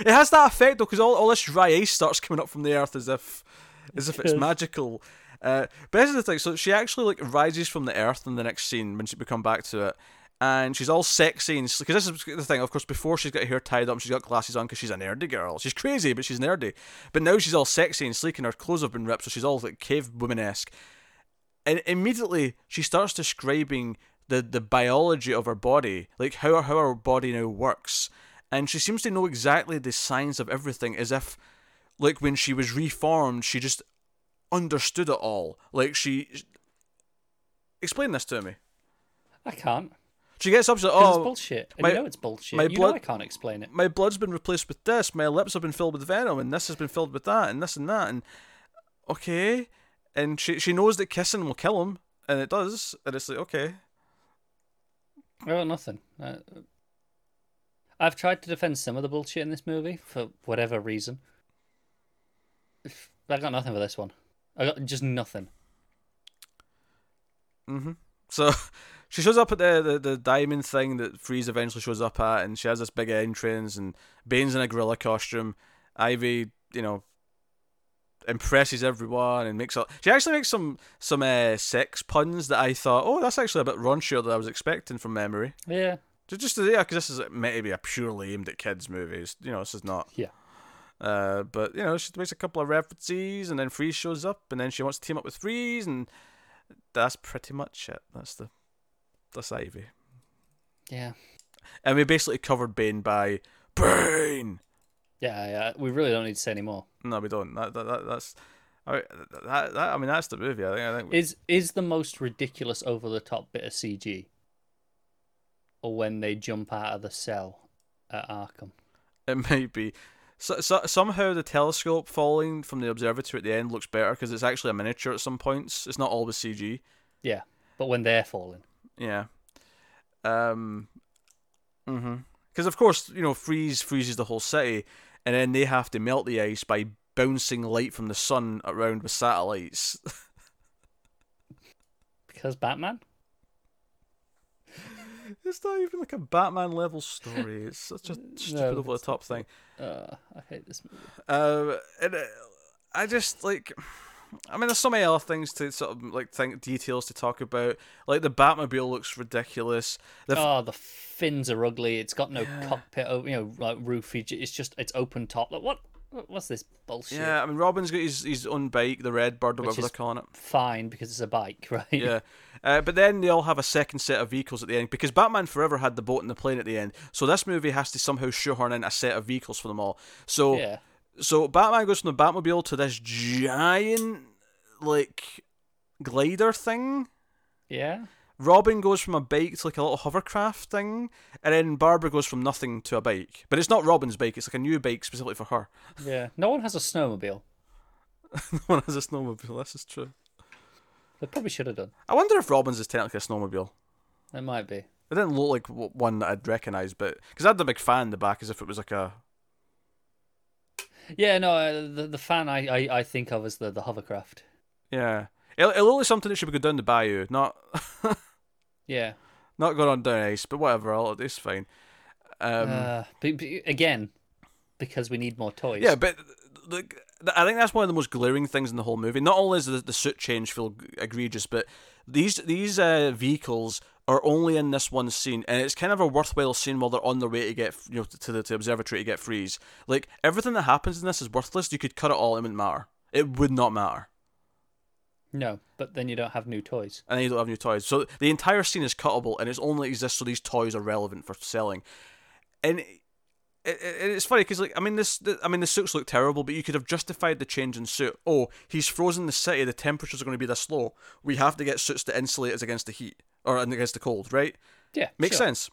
Speaker 1: it has that effect though, because all, all this dry ice starts coming up from the earth as if as if it's magical. Uh, but this is the thing. So she actually like rises from the earth in the next scene when she, we come back to it, and she's all sexy and because this is the thing. Of course, before she's got her hair tied up, she's got glasses on because she's a nerdy girl. She's crazy, but she's nerdy. But now she's all sexy and sleek, and her clothes have been ripped, so she's all like cave woman esque. And immediately she starts describing the the biology of her body, like how how her body now works, and she seems to know exactly the science of everything, as if like when she was reformed, she just understood it all. Like she. Explain this to me.
Speaker 2: I can't.
Speaker 1: She gets up. She's like, "Oh,
Speaker 2: it's bullshit. And
Speaker 1: my-
Speaker 2: you know it's bullshit.
Speaker 1: my
Speaker 2: you
Speaker 1: blood-
Speaker 2: know I can't explain it.
Speaker 1: my blood's been replaced with this. My lips have been filled with venom, and this has been filled with that, and this and that, and okay. And she she knows that kissing will kill him, and it does, and it's like okay.
Speaker 2: Oh, nothing. Uh, I've tried to defend some of the bullshit in this movie for whatever reason. I got nothing for this one. I got just nothing.
Speaker 1: Mm-hmm. So she shows up at the, the, the diamond thing that Freeze eventually shows up at, and she has this big entrance, and Bane's in a gorilla costume. Ivy, you know, impresses everyone and makes up. She actually makes some some uh, sex puns that I thought, oh, that's actually a bit raunchier than I was expecting from memory.
Speaker 2: Yeah.
Speaker 1: Just, just yeah, because this is meant to be a purely aimed at kids movies. You know, this is not.
Speaker 2: Yeah.
Speaker 1: Uh, but you know, she makes a couple of references, and then Freeze shows up, and then she wants to team up with Freeze, and that's pretty much it. That's the that's Ivy,
Speaker 2: Yeah.
Speaker 1: and we basically covered Bane by Bane.
Speaker 2: Yeah, yeah. We really don't need to say any more.
Speaker 1: No, we don't. That, that, that that's. I mean, that, that, I mean, that's the movie. I think. I think.
Speaker 2: Is is the most ridiculous over the top bit of CG? Or when they jump out of the cell at Arkham?
Speaker 1: It might be. So, so, somehow the telescope falling from the observatory at the end looks better because it's actually a miniature at some points. It's not always CG.
Speaker 2: Yeah. But when they're falling.
Speaker 1: Yeah. Um. Mhm. Because of course you know freeze freezes the whole city, and then they have to melt the ice by bouncing light from the sun around with satellites.
Speaker 2: Because Batman?
Speaker 1: It's not even like a Batman level story. It's such a stupid over the top thing.
Speaker 2: Uh, I hate this movie.
Speaker 1: Uh, and uh, I just like. I mean, there's so many other things to sort of like think details to talk about. Like the Batmobile looks ridiculous. The f-
Speaker 2: Oh, the fins are ugly. It's got no
Speaker 1: Yeah.
Speaker 2: cockpit, you know, like roof. It's just it's open top. Like what? What's this bullshit?
Speaker 1: yeah, I mean, Robin's got his his own bike, the Red Bird, or
Speaker 2: Which
Speaker 1: whatever they're calling it.
Speaker 2: Fine because it's a bike, right?
Speaker 1: Yeah. Uh, but then they all have a second set of vehicles at the end because Batman Forever had the boat and the plane at the end. So this movie has to somehow shoehorn in a set of vehicles for them all. So
Speaker 2: Yeah.
Speaker 1: so Batman goes from the Batmobile to this giant like glider thing.
Speaker 2: Yeah.
Speaker 1: Robin goes from a bike to like a little hovercraft thing, and then Barbara goes from nothing to a bike. But it's not Robin's bike; it's like a new bike specifically for her.
Speaker 2: Yeah. No one has a snowmobile.
Speaker 1: no one has a snowmobile. This is true.
Speaker 2: They probably should have done.
Speaker 1: I wonder if Robin's is technically a snowmobile.
Speaker 2: It might be.
Speaker 1: It didn't look like one that I'd recognise, but because I had the big fan in the back, as if it was like a
Speaker 2: Yeah. No. Uh, the the fan I, I I think of as the the hovercraft.
Speaker 1: yeah. It, it looked like something that should be go down the bayou, not
Speaker 2: Yeah.
Speaker 1: not going on down ice, but whatever. I'll, it's fine. Um,
Speaker 2: uh, but, but again, because we need more toys.
Speaker 1: Yeah, but like I think that's one of the most glaring things in the whole movie. Not only does the, the suit change feel egregious, but these these uh, vehicles are only in this one scene, and it's kind of a worthwhile scene while they're on their way to get you know to the to observatory to get freeze. Like everything that happens in this is worthless. You could cut it all; it wouldn't matter. It would not matter,
Speaker 2: No, but then you don't have new toys.
Speaker 1: and then you don't have new toys. So the entire scene is cuttable, and it's only exists so these toys are relevant for selling. And it, it, it's funny because like I mean this the, I mean the suits look terrible, but you could have justified the change in suit. Oh, he's frozen the city. The temperatures are going to be this low. We have to get suits to insulate us against the heat or against the cold, right?
Speaker 2: Yeah.
Speaker 1: Makes
Speaker 2: sure.
Speaker 1: sense.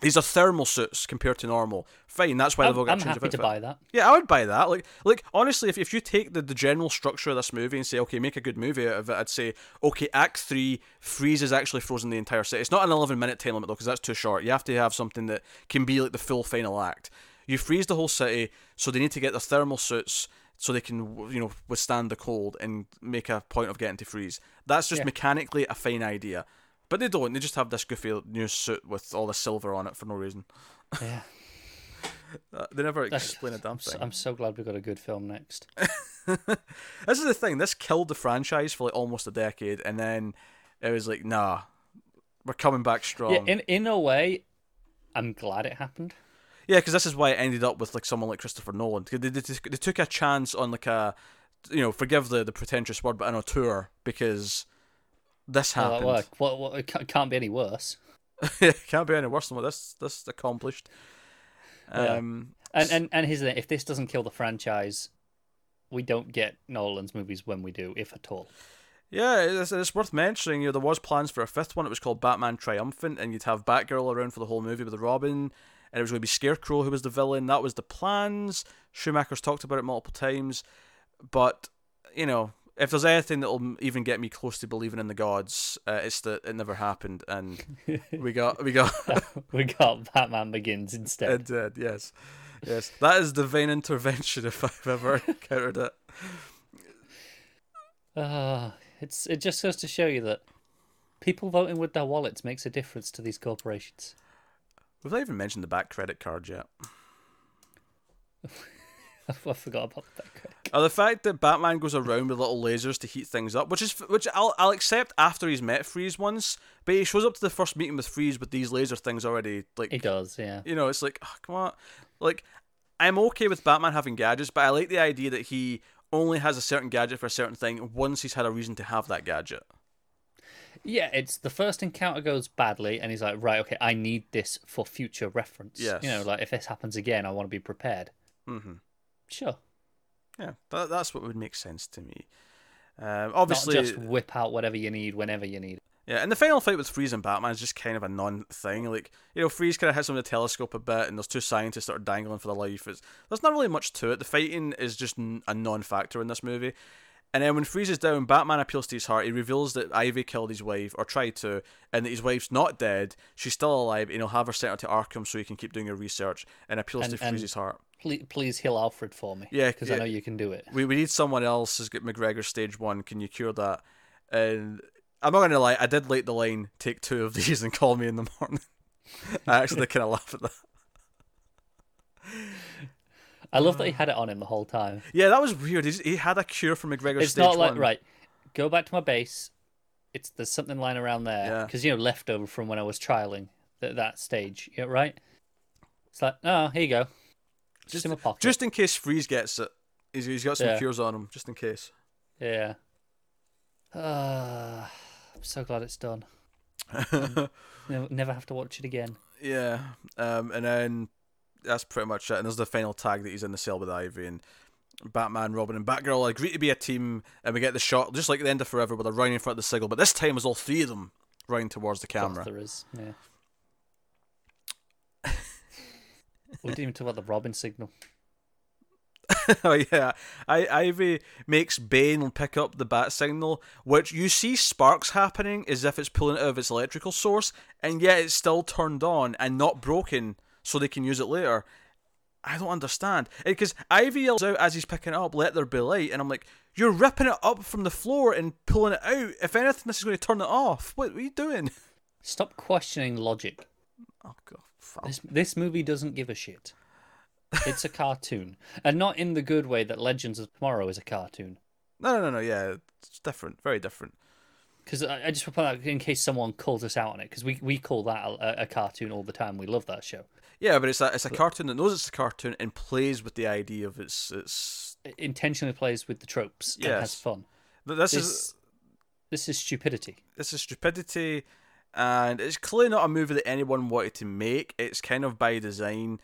Speaker 1: These are thermal suits compared to normal. Fine, that's why
Speaker 2: I'm,
Speaker 1: they've all got
Speaker 2: I'm
Speaker 1: change
Speaker 2: happy
Speaker 1: of
Speaker 2: to buy that.
Speaker 1: Yeah, I would buy that. Like, like honestly, if, if you take the, the general structure of this movie and say, okay, make a good movie out of it, I'd say, okay, Act Three, Freeze is actually frozen the entire city. It's not an eleven minute time limit though, because that's too short. You have to have something that can be like the full final act. You freeze the whole city, so they need to get their thermal suits so they can you know withstand the cold and make a point of getting to freeze. That's just
Speaker 2: Yeah.
Speaker 1: mechanically a fine idea, but they don't. They just have this goofy new suit with all the silver on it for no reason.
Speaker 2: Yeah.
Speaker 1: Uh, They never
Speaker 2: That's-
Speaker 1: explain a damn
Speaker 2: I'm so,
Speaker 1: thing.
Speaker 2: I'm so glad we got a good film next.
Speaker 1: this is the thing. This killed the franchise for like almost a decade, and then it was like, nah, we're coming back strong.
Speaker 2: Yeah, in in a way, I'm glad it happened.
Speaker 1: Yeah, because this is why it ended up with like someone like Christopher Nolan. They, they, they took a chance on like a, you know, forgive the, the pretentious word, but on auteur because this happened.
Speaker 2: well, well, well, it can't be any worse.
Speaker 1: it can't be any worse than what this this accomplished.
Speaker 2: Yeah.
Speaker 1: Um,
Speaker 2: And and and here's the thing, if this doesn't kill the franchise, we don't get Nolan's movies when we do, if at all.
Speaker 1: yeah, it's, it's worth mentioning. You know, there was plans for a fifth one. It was called Batman Triumphant, and you'd have Batgirl around for the whole movie with the Robin, and it was going to be Scarecrow who was the villain. That was the plans. Schumacher's talked about it multiple times, but you know, if there's anything that'll even get me close to believing in the gods, uh, it's that it never happened, and we got we got
Speaker 2: we got Batman Begins instead.
Speaker 1: it did. Yes, yes, that is divine intervention if I've ever encountered it.
Speaker 2: Ah, it's it just goes to show you that people voting with their wallets makes a difference to these corporations.
Speaker 1: We've not even mentioned the Bat credit card yet.
Speaker 2: I forgot about that. card.
Speaker 1: Uh, the fact that Batman goes around with little lasers to heat things up, which is which I'll I'll accept after he's met Freeze once, but he shows up to the first meeting with Freeze with these laser things already. Like
Speaker 2: He does, yeah.
Speaker 1: you know, it's like oh, come on, like I'm okay with Batman having gadgets, but I like the idea that he only has a certain gadget for a certain thing once he's had a reason to have that gadget.
Speaker 2: Yeah, it's the first encounter goes badly, and he's like, right, okay, I need this for future reference.
Speaker 1: Yes.
Speaker 2: You know, like if this happens again, I want to be prepared.
Speaker 1: hmm
Speaker 2: Sure.
Speaker 1: Yeah, that, that's what would make sense to me. Um,
Speaker 2: Not
Speaker 1: obviously,
Speaker 2: just whip out whatever you need whenever you need.
Speaker 1: Yeah, and the final fight with Freeze and Batman is just kind of a non thing. Like, you know, Freeze kind of hits him with a telescope a bit, and there's two scientists that are dangling for their life. It's, there's not really much to it. The fighting is just n- a non factor in this movie. And then when Freeze is down, Batman appeals to his heart. He reveals that Ivy killed his wife, or tried to, and that his wife's not dead. She's still alive, and he'll have her sent out to Arkham so he can keep doing her research, and appeals
Speaker 2: And-
Speaker 1: to
Speaker 2: and-
Speaker 1: Freeze's heart.
Speaker 2: Please, please heal Alfred for me.
Speaker 1: Yeah,
Speaker 2: because
Speaker 1: yeah.
Speaker 2: I know you can do it.
Speaker 1: We, we need someone else who's got MacGregor stage one. Can you cure that? And I'm not gonna lie, I did like the line, "Take two of these and call me in the morning." I actually kind of laugh at that.
Speaker 2: I love that he had it on him the whole time.
Speaker 1: Yeah, that was weird. He's, he had a cure for MacGregor
Speaker 2: It's
Speaker 1: stage
Speaker 2: not like
Speaker 1: one.
Speaker 2: right. Go back to my base. It's there's something lying around there
Speaker 1: Yeah.
Speaker 2: because you know leftover from when I was trialing that that stage. Yeah, right. It's like oh here you go. Just, in my pocket.
Speaker 1: Just in case Freeze gets it, he's, he's got some
Speaker 2: Yeah.
Speaker 1: cures on him, just in case.
Speaker 2: yeah. Uh, I'm so glad it's done. Never, never have to watch it again.
Speaker 1: yeah, um, and then that's pretty much it. And there's the final tag that he's in the cell with Ivy and Batman, Robin, and Batgirl agree to be a team, and we get the shot just like the end of Forever, where they're running in front of the signal. But this time, it's all three of them running towards the camera.
Speaker 2: There is. Yeah. We didn't even talk about the Robin signal.
Speaker 1: oh yeah, I, Ivy makes Bane pick up the bat signal, which you see sparks happening as if it's pulling it out of its electrical source, and yet it's still turned on and not broken, so they can use it later. I don't understand eh, because Ivy yells out as he's picking it up, "Let there be light," and I'm like, "You're ripping it up from the floor and pulling it out. If anything, this is going to turn it off. What, what are you doing?"
Speaker 2: Stop questioning logic.
Speaker 1: Oh god, fuck.
Speaker 2: This this movie doesn't give a shit. It's a cartoon, and not in the good way that Legends of Tomorrow is a cartoon.
Speaker 1: no, no, no, no. Yeah, it's different, very different.
Speaker 2: Because I, I just want to in case someone calls us out on it, because we we call that a, a cartoon all the time. We love that show.
Speaker 1: Yeah, but it's a it's a cartoon that knows it's a cartoon and plays with the idea of its its.
Speaker 2: It intentionally plays with the tropes and has
Speaker 1: Yes.
Speaker 2: fun.
Speaker 1: But this is
Speaker 2: This this is stupidity.
Speaker 1: this is stupidity, and it's clearly not a movie that anyone wanted to make. It's kind of by design.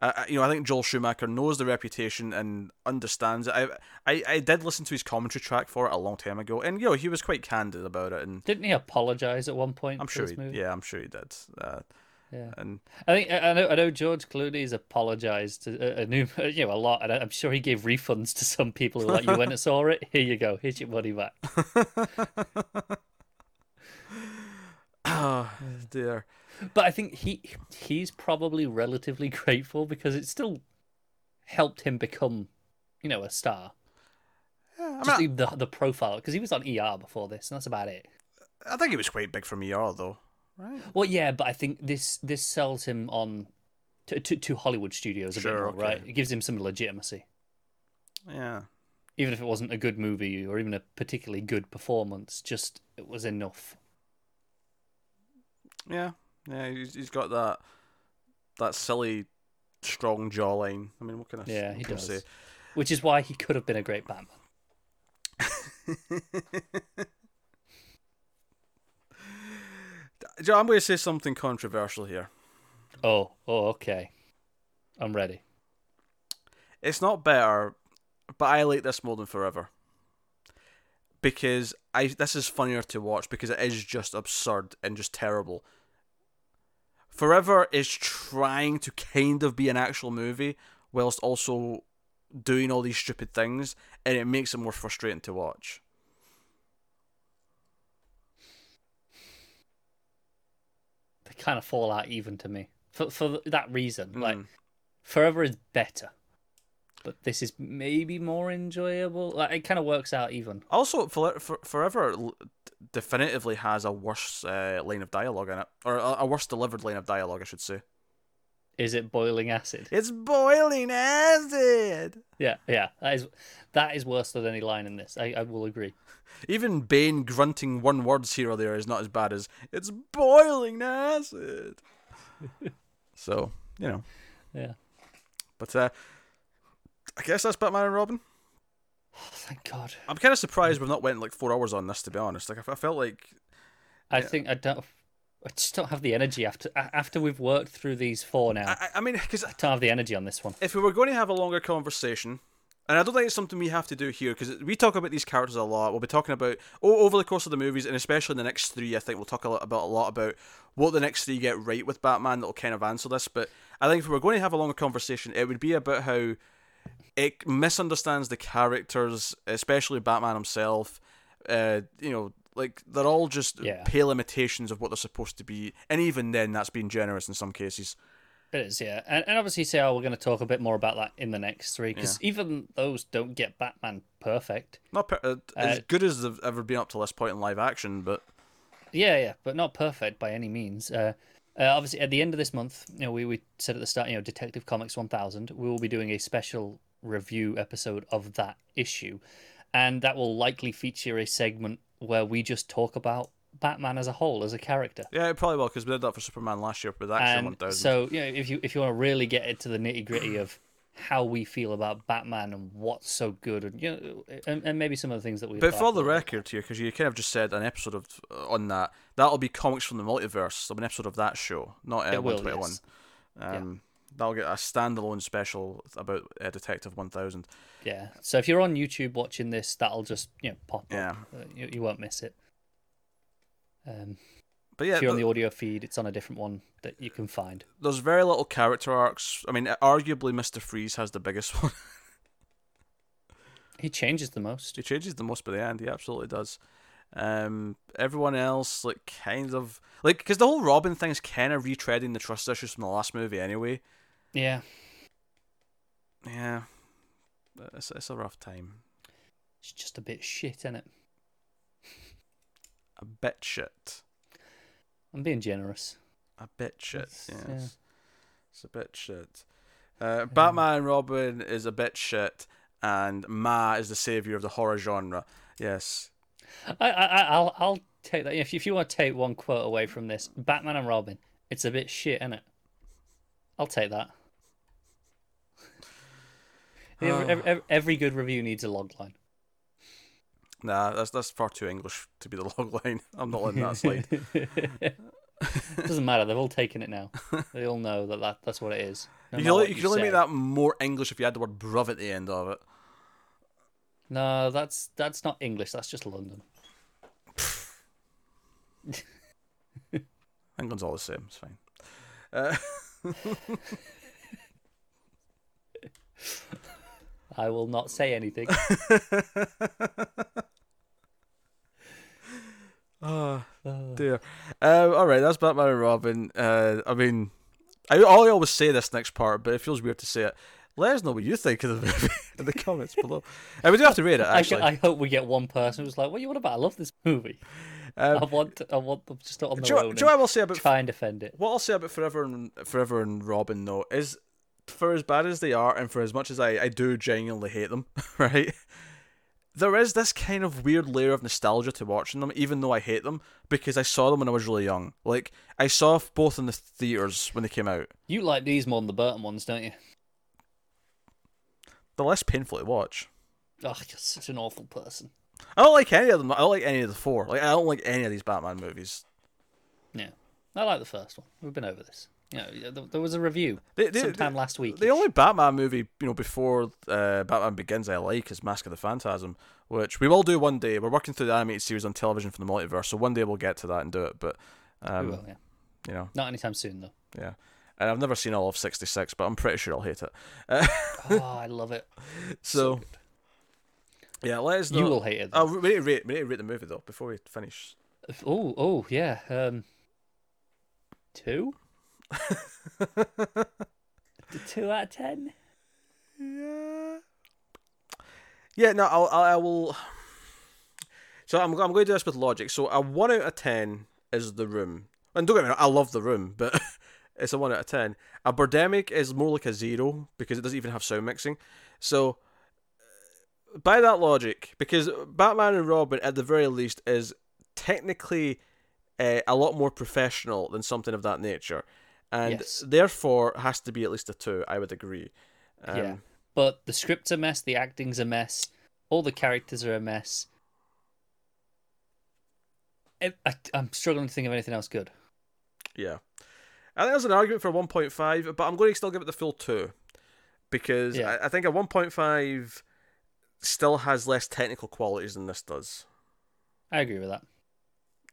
Speaker 1: Uh, uh, you know, I think Joel Schumacher knows the reputation and understands it. I, I I did listen to his commentary track for it a long time ago, and you know he was quite candid about it, and
Speaker 2: Didn't he apologize at one point?
Speaker 1: I'm
Speaker 2: for
Speaker 1: sure,
Speaker 2: this
Speaker 1: he,
Speaker 2: movie?
Speaker 1: yeah, I'm sure he did. Uh,
Speaker 2: Yeah.
Speaker 1: and
Speaker 2: I think I know. I know George Clooney's apologized a, a new, you know, a lot, and I'm sure he gave refunds to some people who like you went and saw it. Here you go. Here's your money back.
Speaker 1: dear,
Speaker 2: But I think he he's probably relatively grateful because it still helped him become, you know, a star.
Speaker 1: I,
Speaker 2: Just
Speaker 1: mean,
Speaker 2: the the profile because he was on ER before this, and that's about it.
Speaker 1: I think he was quite big from ER though, right?
Speaker 2: Well, yeah, but I think this this sells him on to to, to Hollywood studios a
Speaker 1: Sure,
Speaker 2: bit more,
Speaker 1: okay.
Speaker 2: right? It gives him some legitimacy,
Speaker 1: Yeah.
Speaker 2: even if it wasn't a good movie or even a particularly good performance. Just it was enough.
Speaker 1: Yeah, yeah, he's, he's got that that silly, strong jawline. I mean, what can I?
Speaker 2: Say?
Speaker 1: Yeah,
Speaker 2: he does.
Speaker 1: say?
Speaker 2: Which is why he could have been a great Batman.
Speaker 1: Joe, I'm going to say something controversial here.
Speaker 2: Oh, oh, okay. I'm ready.
Speaker 1: It's not better, but I like this more than Forever. Because I this is funnier to watch because it is just absurd and just terrible. Forever is trying to kind of be an actual movie whilst also doing all these stupid things and it makes it more frustrating to watch.
Speaker 2: They kind of fall out even to me for for that reason. Like
Speaker 1: Mm.
Speaker 2: Forever is better, but this is maybe more enjoyable. Like it kind of works out even.
Speaker 1: Also, For- For- Forever definitively has a worse uh, line of dialogue in it, or a, a worse delivered line of dialogue, I should say.
Speaker 2: Is it boiling acid?
Speaker 1: It's boiling acid.
Speaker 2: Yeah, yeah. That is that is worse than any line in this. I, I will agree.
Speaker 1: Even Bane grunting one words here or there is not as bad as it's boiling acid. so you know,
Speaker 2: Yeah.
Speaker 1: but uh, I guess that's Batman and Robin.
Speaker 2: Oh, thank God.
Speaker 1: I'm kind of surprised we've not went like four hours on this. To be honest, like I, I felt like
Speaker 2: I think I don't. I just don't have the energy after after we've worked through these four now.
Speaker 1: I, I- mean, because
Speaker 2: I don't have the energy on this one.
Speaker 1: if we were going to have a longer conversation, and I don't think it's something we have to do here because we talk about these characters a lot. We'll be talking about over the course of the movies, and especially in the next three. I think we'll talk a lot about a lot about what the next three get right with Batman. That'll kind of answer this. But I think if we were going to have a longer conversation, it would be about how it misunderstands the characters, especially Batman himself. Uh, you know, like they're all just
Speaker 2: Yeah.
Speaker 1: pale imitations of what they're supposed to be, and even then, that's being generous in some cases.
Speaker 2: It is, yeah, and, and obviously, say, oh, we're going to talk a bit more about that in the next three because even those don't get Batman perfect.
Speaker 1: Not per- uh, as
Speaker 2: Uh,
Speaker 1: good as they've ever been up to this point in live action, but
Speaker 2: Yeah, yeah, but not perfect by any means. Uh, uh, obviously, at the end of this month, you know, we, we said at the start, you know, Detective Comics 1000, we will be doing a special review episode of that issue, and that will likely feature a segment where we just talk about Batman as a whole, as a character.
Speaker 1: yeah, it probably will because we did that for Superman last year with Action
Speaker 2: And
Speaker 1: 1000.
Speaker 2: so, you know, if you if you want to really get into the nitty gritty of how we feel about Batman and what's so good, and you know, and, and maybe some of the things that we.
Speaker 1: but for the record here, because you kind of just said an episode of uh, on that, that'll be comics from the multiverse. There'll an episode of that show, not uh,
Speaker 2: It will,
Speaker 1: 121.
Speaker 2: yes.
Speaker 1: Um, That'll get a standalone special about uh, Detective 1000.
Speaker 2: Yeah. So if you're on YouTube watching this, that'll just you know pop
Speaker 1: Yeah.
Speaker 2: up. Uh, You, you won't miss it. Um,
Speaker 1: But yeah,
Speaker 2: if you're on the audio feed, it's on a different one that you can find.
Speaker 1: there's very little character arcs. I mean, arguably, Mister Freeze has the biggest one.
Speaker 2: He changes the most.
Speaker 1: He changes the most by the end. He absolutely does. Um, everyone else, like, kind of like because the whole Robin thing's kind of retreading the trust issues from the last movie anyway.
Speaker 2: Yeah.
Speaker 1: Yeah, it's it's a rough time.
Speaker 2: It's just a bit shit, isn't it?
Speaker 1: A bit shit.
Speaker 2: I'm being generous.
Speaker 1: A bit shit.
Speaker 2: It's-
Speaker 1: yes,
Speaker 2: yeah.
Speaker 1: it's a bit shit. Uh, Batman and Robin is a bit shit, and Ma is the savior of the horror genre. Yes.
Speaker 2: I, I, I'll, I'll take that. If you, if you want to take one quote away from this, Batman and Robin, it's a bit shit, isn't it? I'll take that. Every, every, every- good review needs a log line.
Speaker 1: Nah, that's that's far too English to be the log line. I'm not letting that slide.
Speaker 2: Doesn't matter. They've all taken it now. They all know that, that that's what it is. No
Speaker 1: you can only, you can only make that more English if you add the word bruv at the end of it.
Speaker 2: No, that's that's not English. That's just London.
Speaker 1: England's all the same. It's fine. Uh,
Speaker 2: I will not say anything.
Speaker 1: oh
Speaker 2: Uh,
Speaker 1: dear. Um, all right, that's Batman and Robin. Uh, I mean, I, I always say this next part, but it feels weird to say it. Let us know what you think of the movie in the comments below. And we do have to rate it. Actually,
Speaker 2: I, I hope we get one person who's like, "What you want about? I love this movie. Um, I want, I want them just on their
Speaker 1: Joe,
Speaker 2: own.
Speaker 1: Joe, I will say about
Speaker 2: try and defend it.
Speaker 1: What I'll say about Forever and Forever and Robin though is, for as bad as they are, and for as much as I I do genuinely hate them, right? There is this kind of weird layer of nostalgia to watching them, even though I hate them, because I saw them when I was really young. Like I saw both in the theaters when they came out.
Speaker 2: You like these more than the Burton ones, don't you?
Speaker 1: They're less painful to watch.
Speaker 2: Oh, you're such an awful person.
Speaker 1: I don't like any of them. I don't like any of the four. Like I don't like any of these Batman movies.
Speaker 2: Yeah, I like the first one. We've been over this. Know, there was a review
Speaker 1: they, they,
Speaker 2: sometime
Speaker 1: they,
Speaker 2: last week.
Speaker 1: The only Batman movie, you know, before uh, Batman Begins, I like is Mask of the Phantasm, which we will do one day. We're working through the animated series on television for the multiverse, so one day we'll get to that and do it. But um,
Speaker 2: we will, yeah.
Speaker 1: You know,
Speaker 2: not anytime soon though.
Speaker 1: Yeah. And I've never seen all of 66, but I'm pretty sure I'll hate it.
Speaker 2: oh, I love it.
Speaker 1: So, so yeah, let us know.
Speaker 2: You will hate it.
Speaker 1: Oh, we need to rate, we need to rate the movie though before we finish.
Speaker 2: Oh, oh, yeah. Um, two. Two out of ten.
Speaker 1: Yeah. Yeah. No, I'll, I will. So I'm I'm going to do this with logic. So a one out of ten is the room, and don't get me wrong, I love the room, but it's a one out of ten. A Birdemic is more like a zero because it doesn't even have sound mixing. So by that logic, because Batman and Robin at the very least is technically uh, a lot more professional than something of that nature, and yes. therefore has to be at least a two. I would agree.
Speaker 2: Um, yeah, but the script's a mess, the acting's a mess, all the characters are a mess. I, am struggling to think of anything else good.
Speaker 1: Yeah, I think there's an argument for 1.5, but I'm going to still give it the full two because yeah. I, I think a 1.5 still has less technical qualities than this does.
Speaker 2: I agree with that.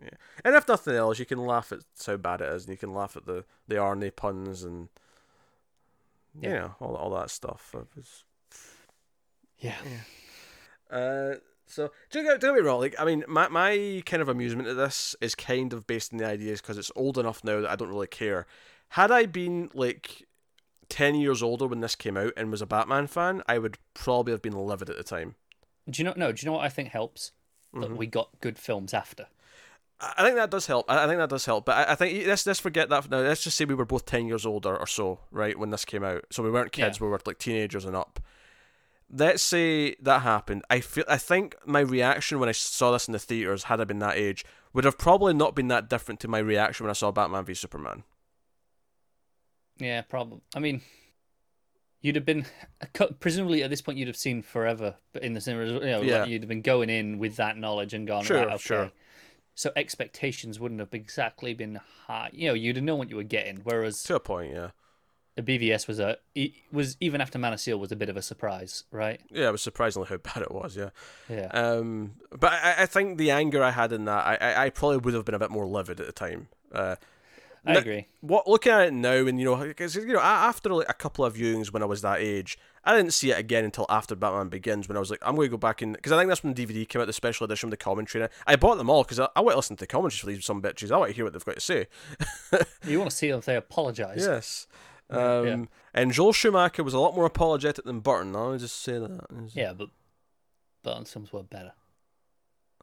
Speaker 1: Yeah, and if nothing else, you can laugh at how bad it is, and you can laugh at the the Arnie puns and yeah, you know, all all that stuff. Was,
Speaker 2: yeah.
Speaker 1: yeah. Uh, so don't get, don't get me wrong. Like, I mean, my my kind of amusement at this is kind of based on the ideas because it's old enough now that I don't really care. Had I been like ten years older when this came out and was a Batman fan, I would probably have been livid at the time.
Speaker 2: Do you know? No. Do you know what I think helps? That mm-hmm. we got good films after.
Speaker 1: I think that does help. I think that does help. But I, I think let's let's forget that now. Let's just say we were both ten years older or so, right, when this came out. So we weren't kids. Yeah. We were like teenagers and up. Let's say that happened. I feel. I think my reaction when I saw this in the theaters, had I been that age, would have probably not been that different to my reaction when I saw Batman v Superman.
Speaker 2: Yeah, probably. I mean, you'd have been presumably at this point you'd have seen forever, but in the cinema, you know, yeah. like you'd have been going in with that knowledge and gone,
Speaker 1: sure,
Speaker 2: right, okay.
Speaker 1: sure
Speaker 2: so expectations wouldn't have exactly been high. You know, you'd have known what you were getting. Whereas
Speaker 1: to a point, yeah,
Speaker 2: the BVS was a it was even after Man of Steel was a bit of a surprise, right?
Speaker 1: Yeah, it was surprisingly how bad it was. Yeah,
Speaker 2: yeah.
Speaker 1: Um, but I, I think the anger I had in that, I, I probably would have been a bit more livid at the time. Uh,
Speaker 2: I agree.
Speaker 1: What looking at it now, and you know, because you know, after like a couple of viewings when I was that age, I didn't see it again until after Batman Begins when I was like, I'm going to go back in because I think that's when the DVD came out, the special edition the commentary. I bought them all because I, I want to listen to the commentaries for these some bitches. I want to hear what they've got to say.
Speaker 2: you want to see if they apologise?
Speaker 1: Yes. Um, yeah. And Joel Schumacher was a lot more apologetic than Burton. I'll just say that.
Speaker 2: Yeah, but Burton's films were better.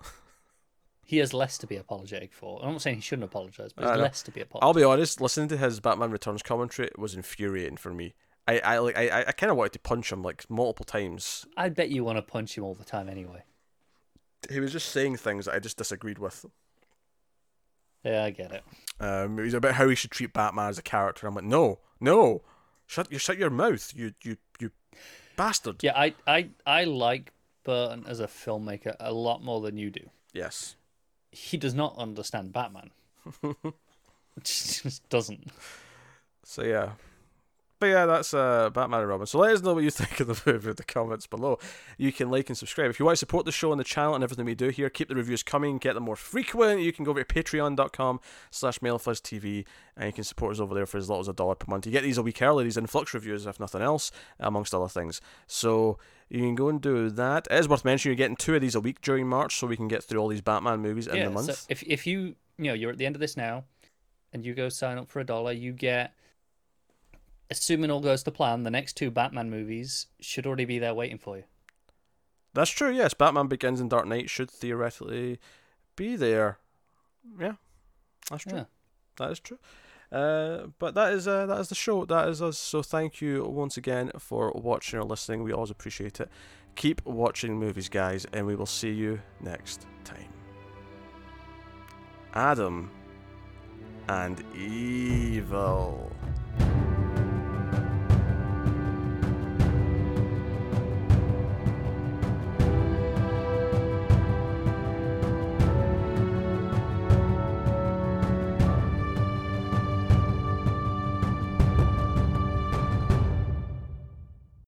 Speaker 2: he has less to be apologetic for. I'm not saying he shouldn't apologise, but less to be apologetic.
Speaker 1: I'll be honest. Listening to his Batman Returns commentary was infuriating for me. I, I like I, I kind of wanted to punch him like multiple times.
Speaker 2: I bet you want to punch him all the time anyway.
Speaker 1: He was just saying things that I just disagreed with.
Speaker 2: Yeah, I get it.
Speaker 1: Um, it was about how he should treat Batman as a character. I'm like, no, no, shut you shut your mouth, you you you bastard.
Speaker 2: Yeah, I I I like Burton as a filmmaker a lot more than you do.
Speaker 1: Yes.
Speaker 2: He does not understand Batman. He just doesn't.
Speaker 1: So yeah, but yeah, that's uh, Batman and Robin. So let us know what you think of the movie in the comments below. You can like and subscribe. If you want to support the show and the channel and everything we do here, keep the reviews coming, get them more frequent. You can go over to patreon.com slash mailfuzztv and you can support us over there for as little as a dollar per month. You get these a week early, these Influx reviews, if nothing else, amongst other things. So you can go and do that. It is worth mentioning you're getting two of these a week during March so we can get through all these Batman movies in
Speaker 2: yeah,
Speaker 1: the month.
Speaker 2: So if, if you, you know, you're at the end of this now and you go sign up for a dollar, you get assuming all goes to plan, the next two Batman movies should already be there waiting for you.
Speaker 1: That's true. Yes, Batman Begins and Dark Knight should theoretically be there. Yeah, that's true. Yeah. That is true. Uh, but that is uh, that is the show. That is us. So thank you once again for watching or listening. We always appreciate it. Keep watching movies, guys, and we will see you next time. Adam and Evil.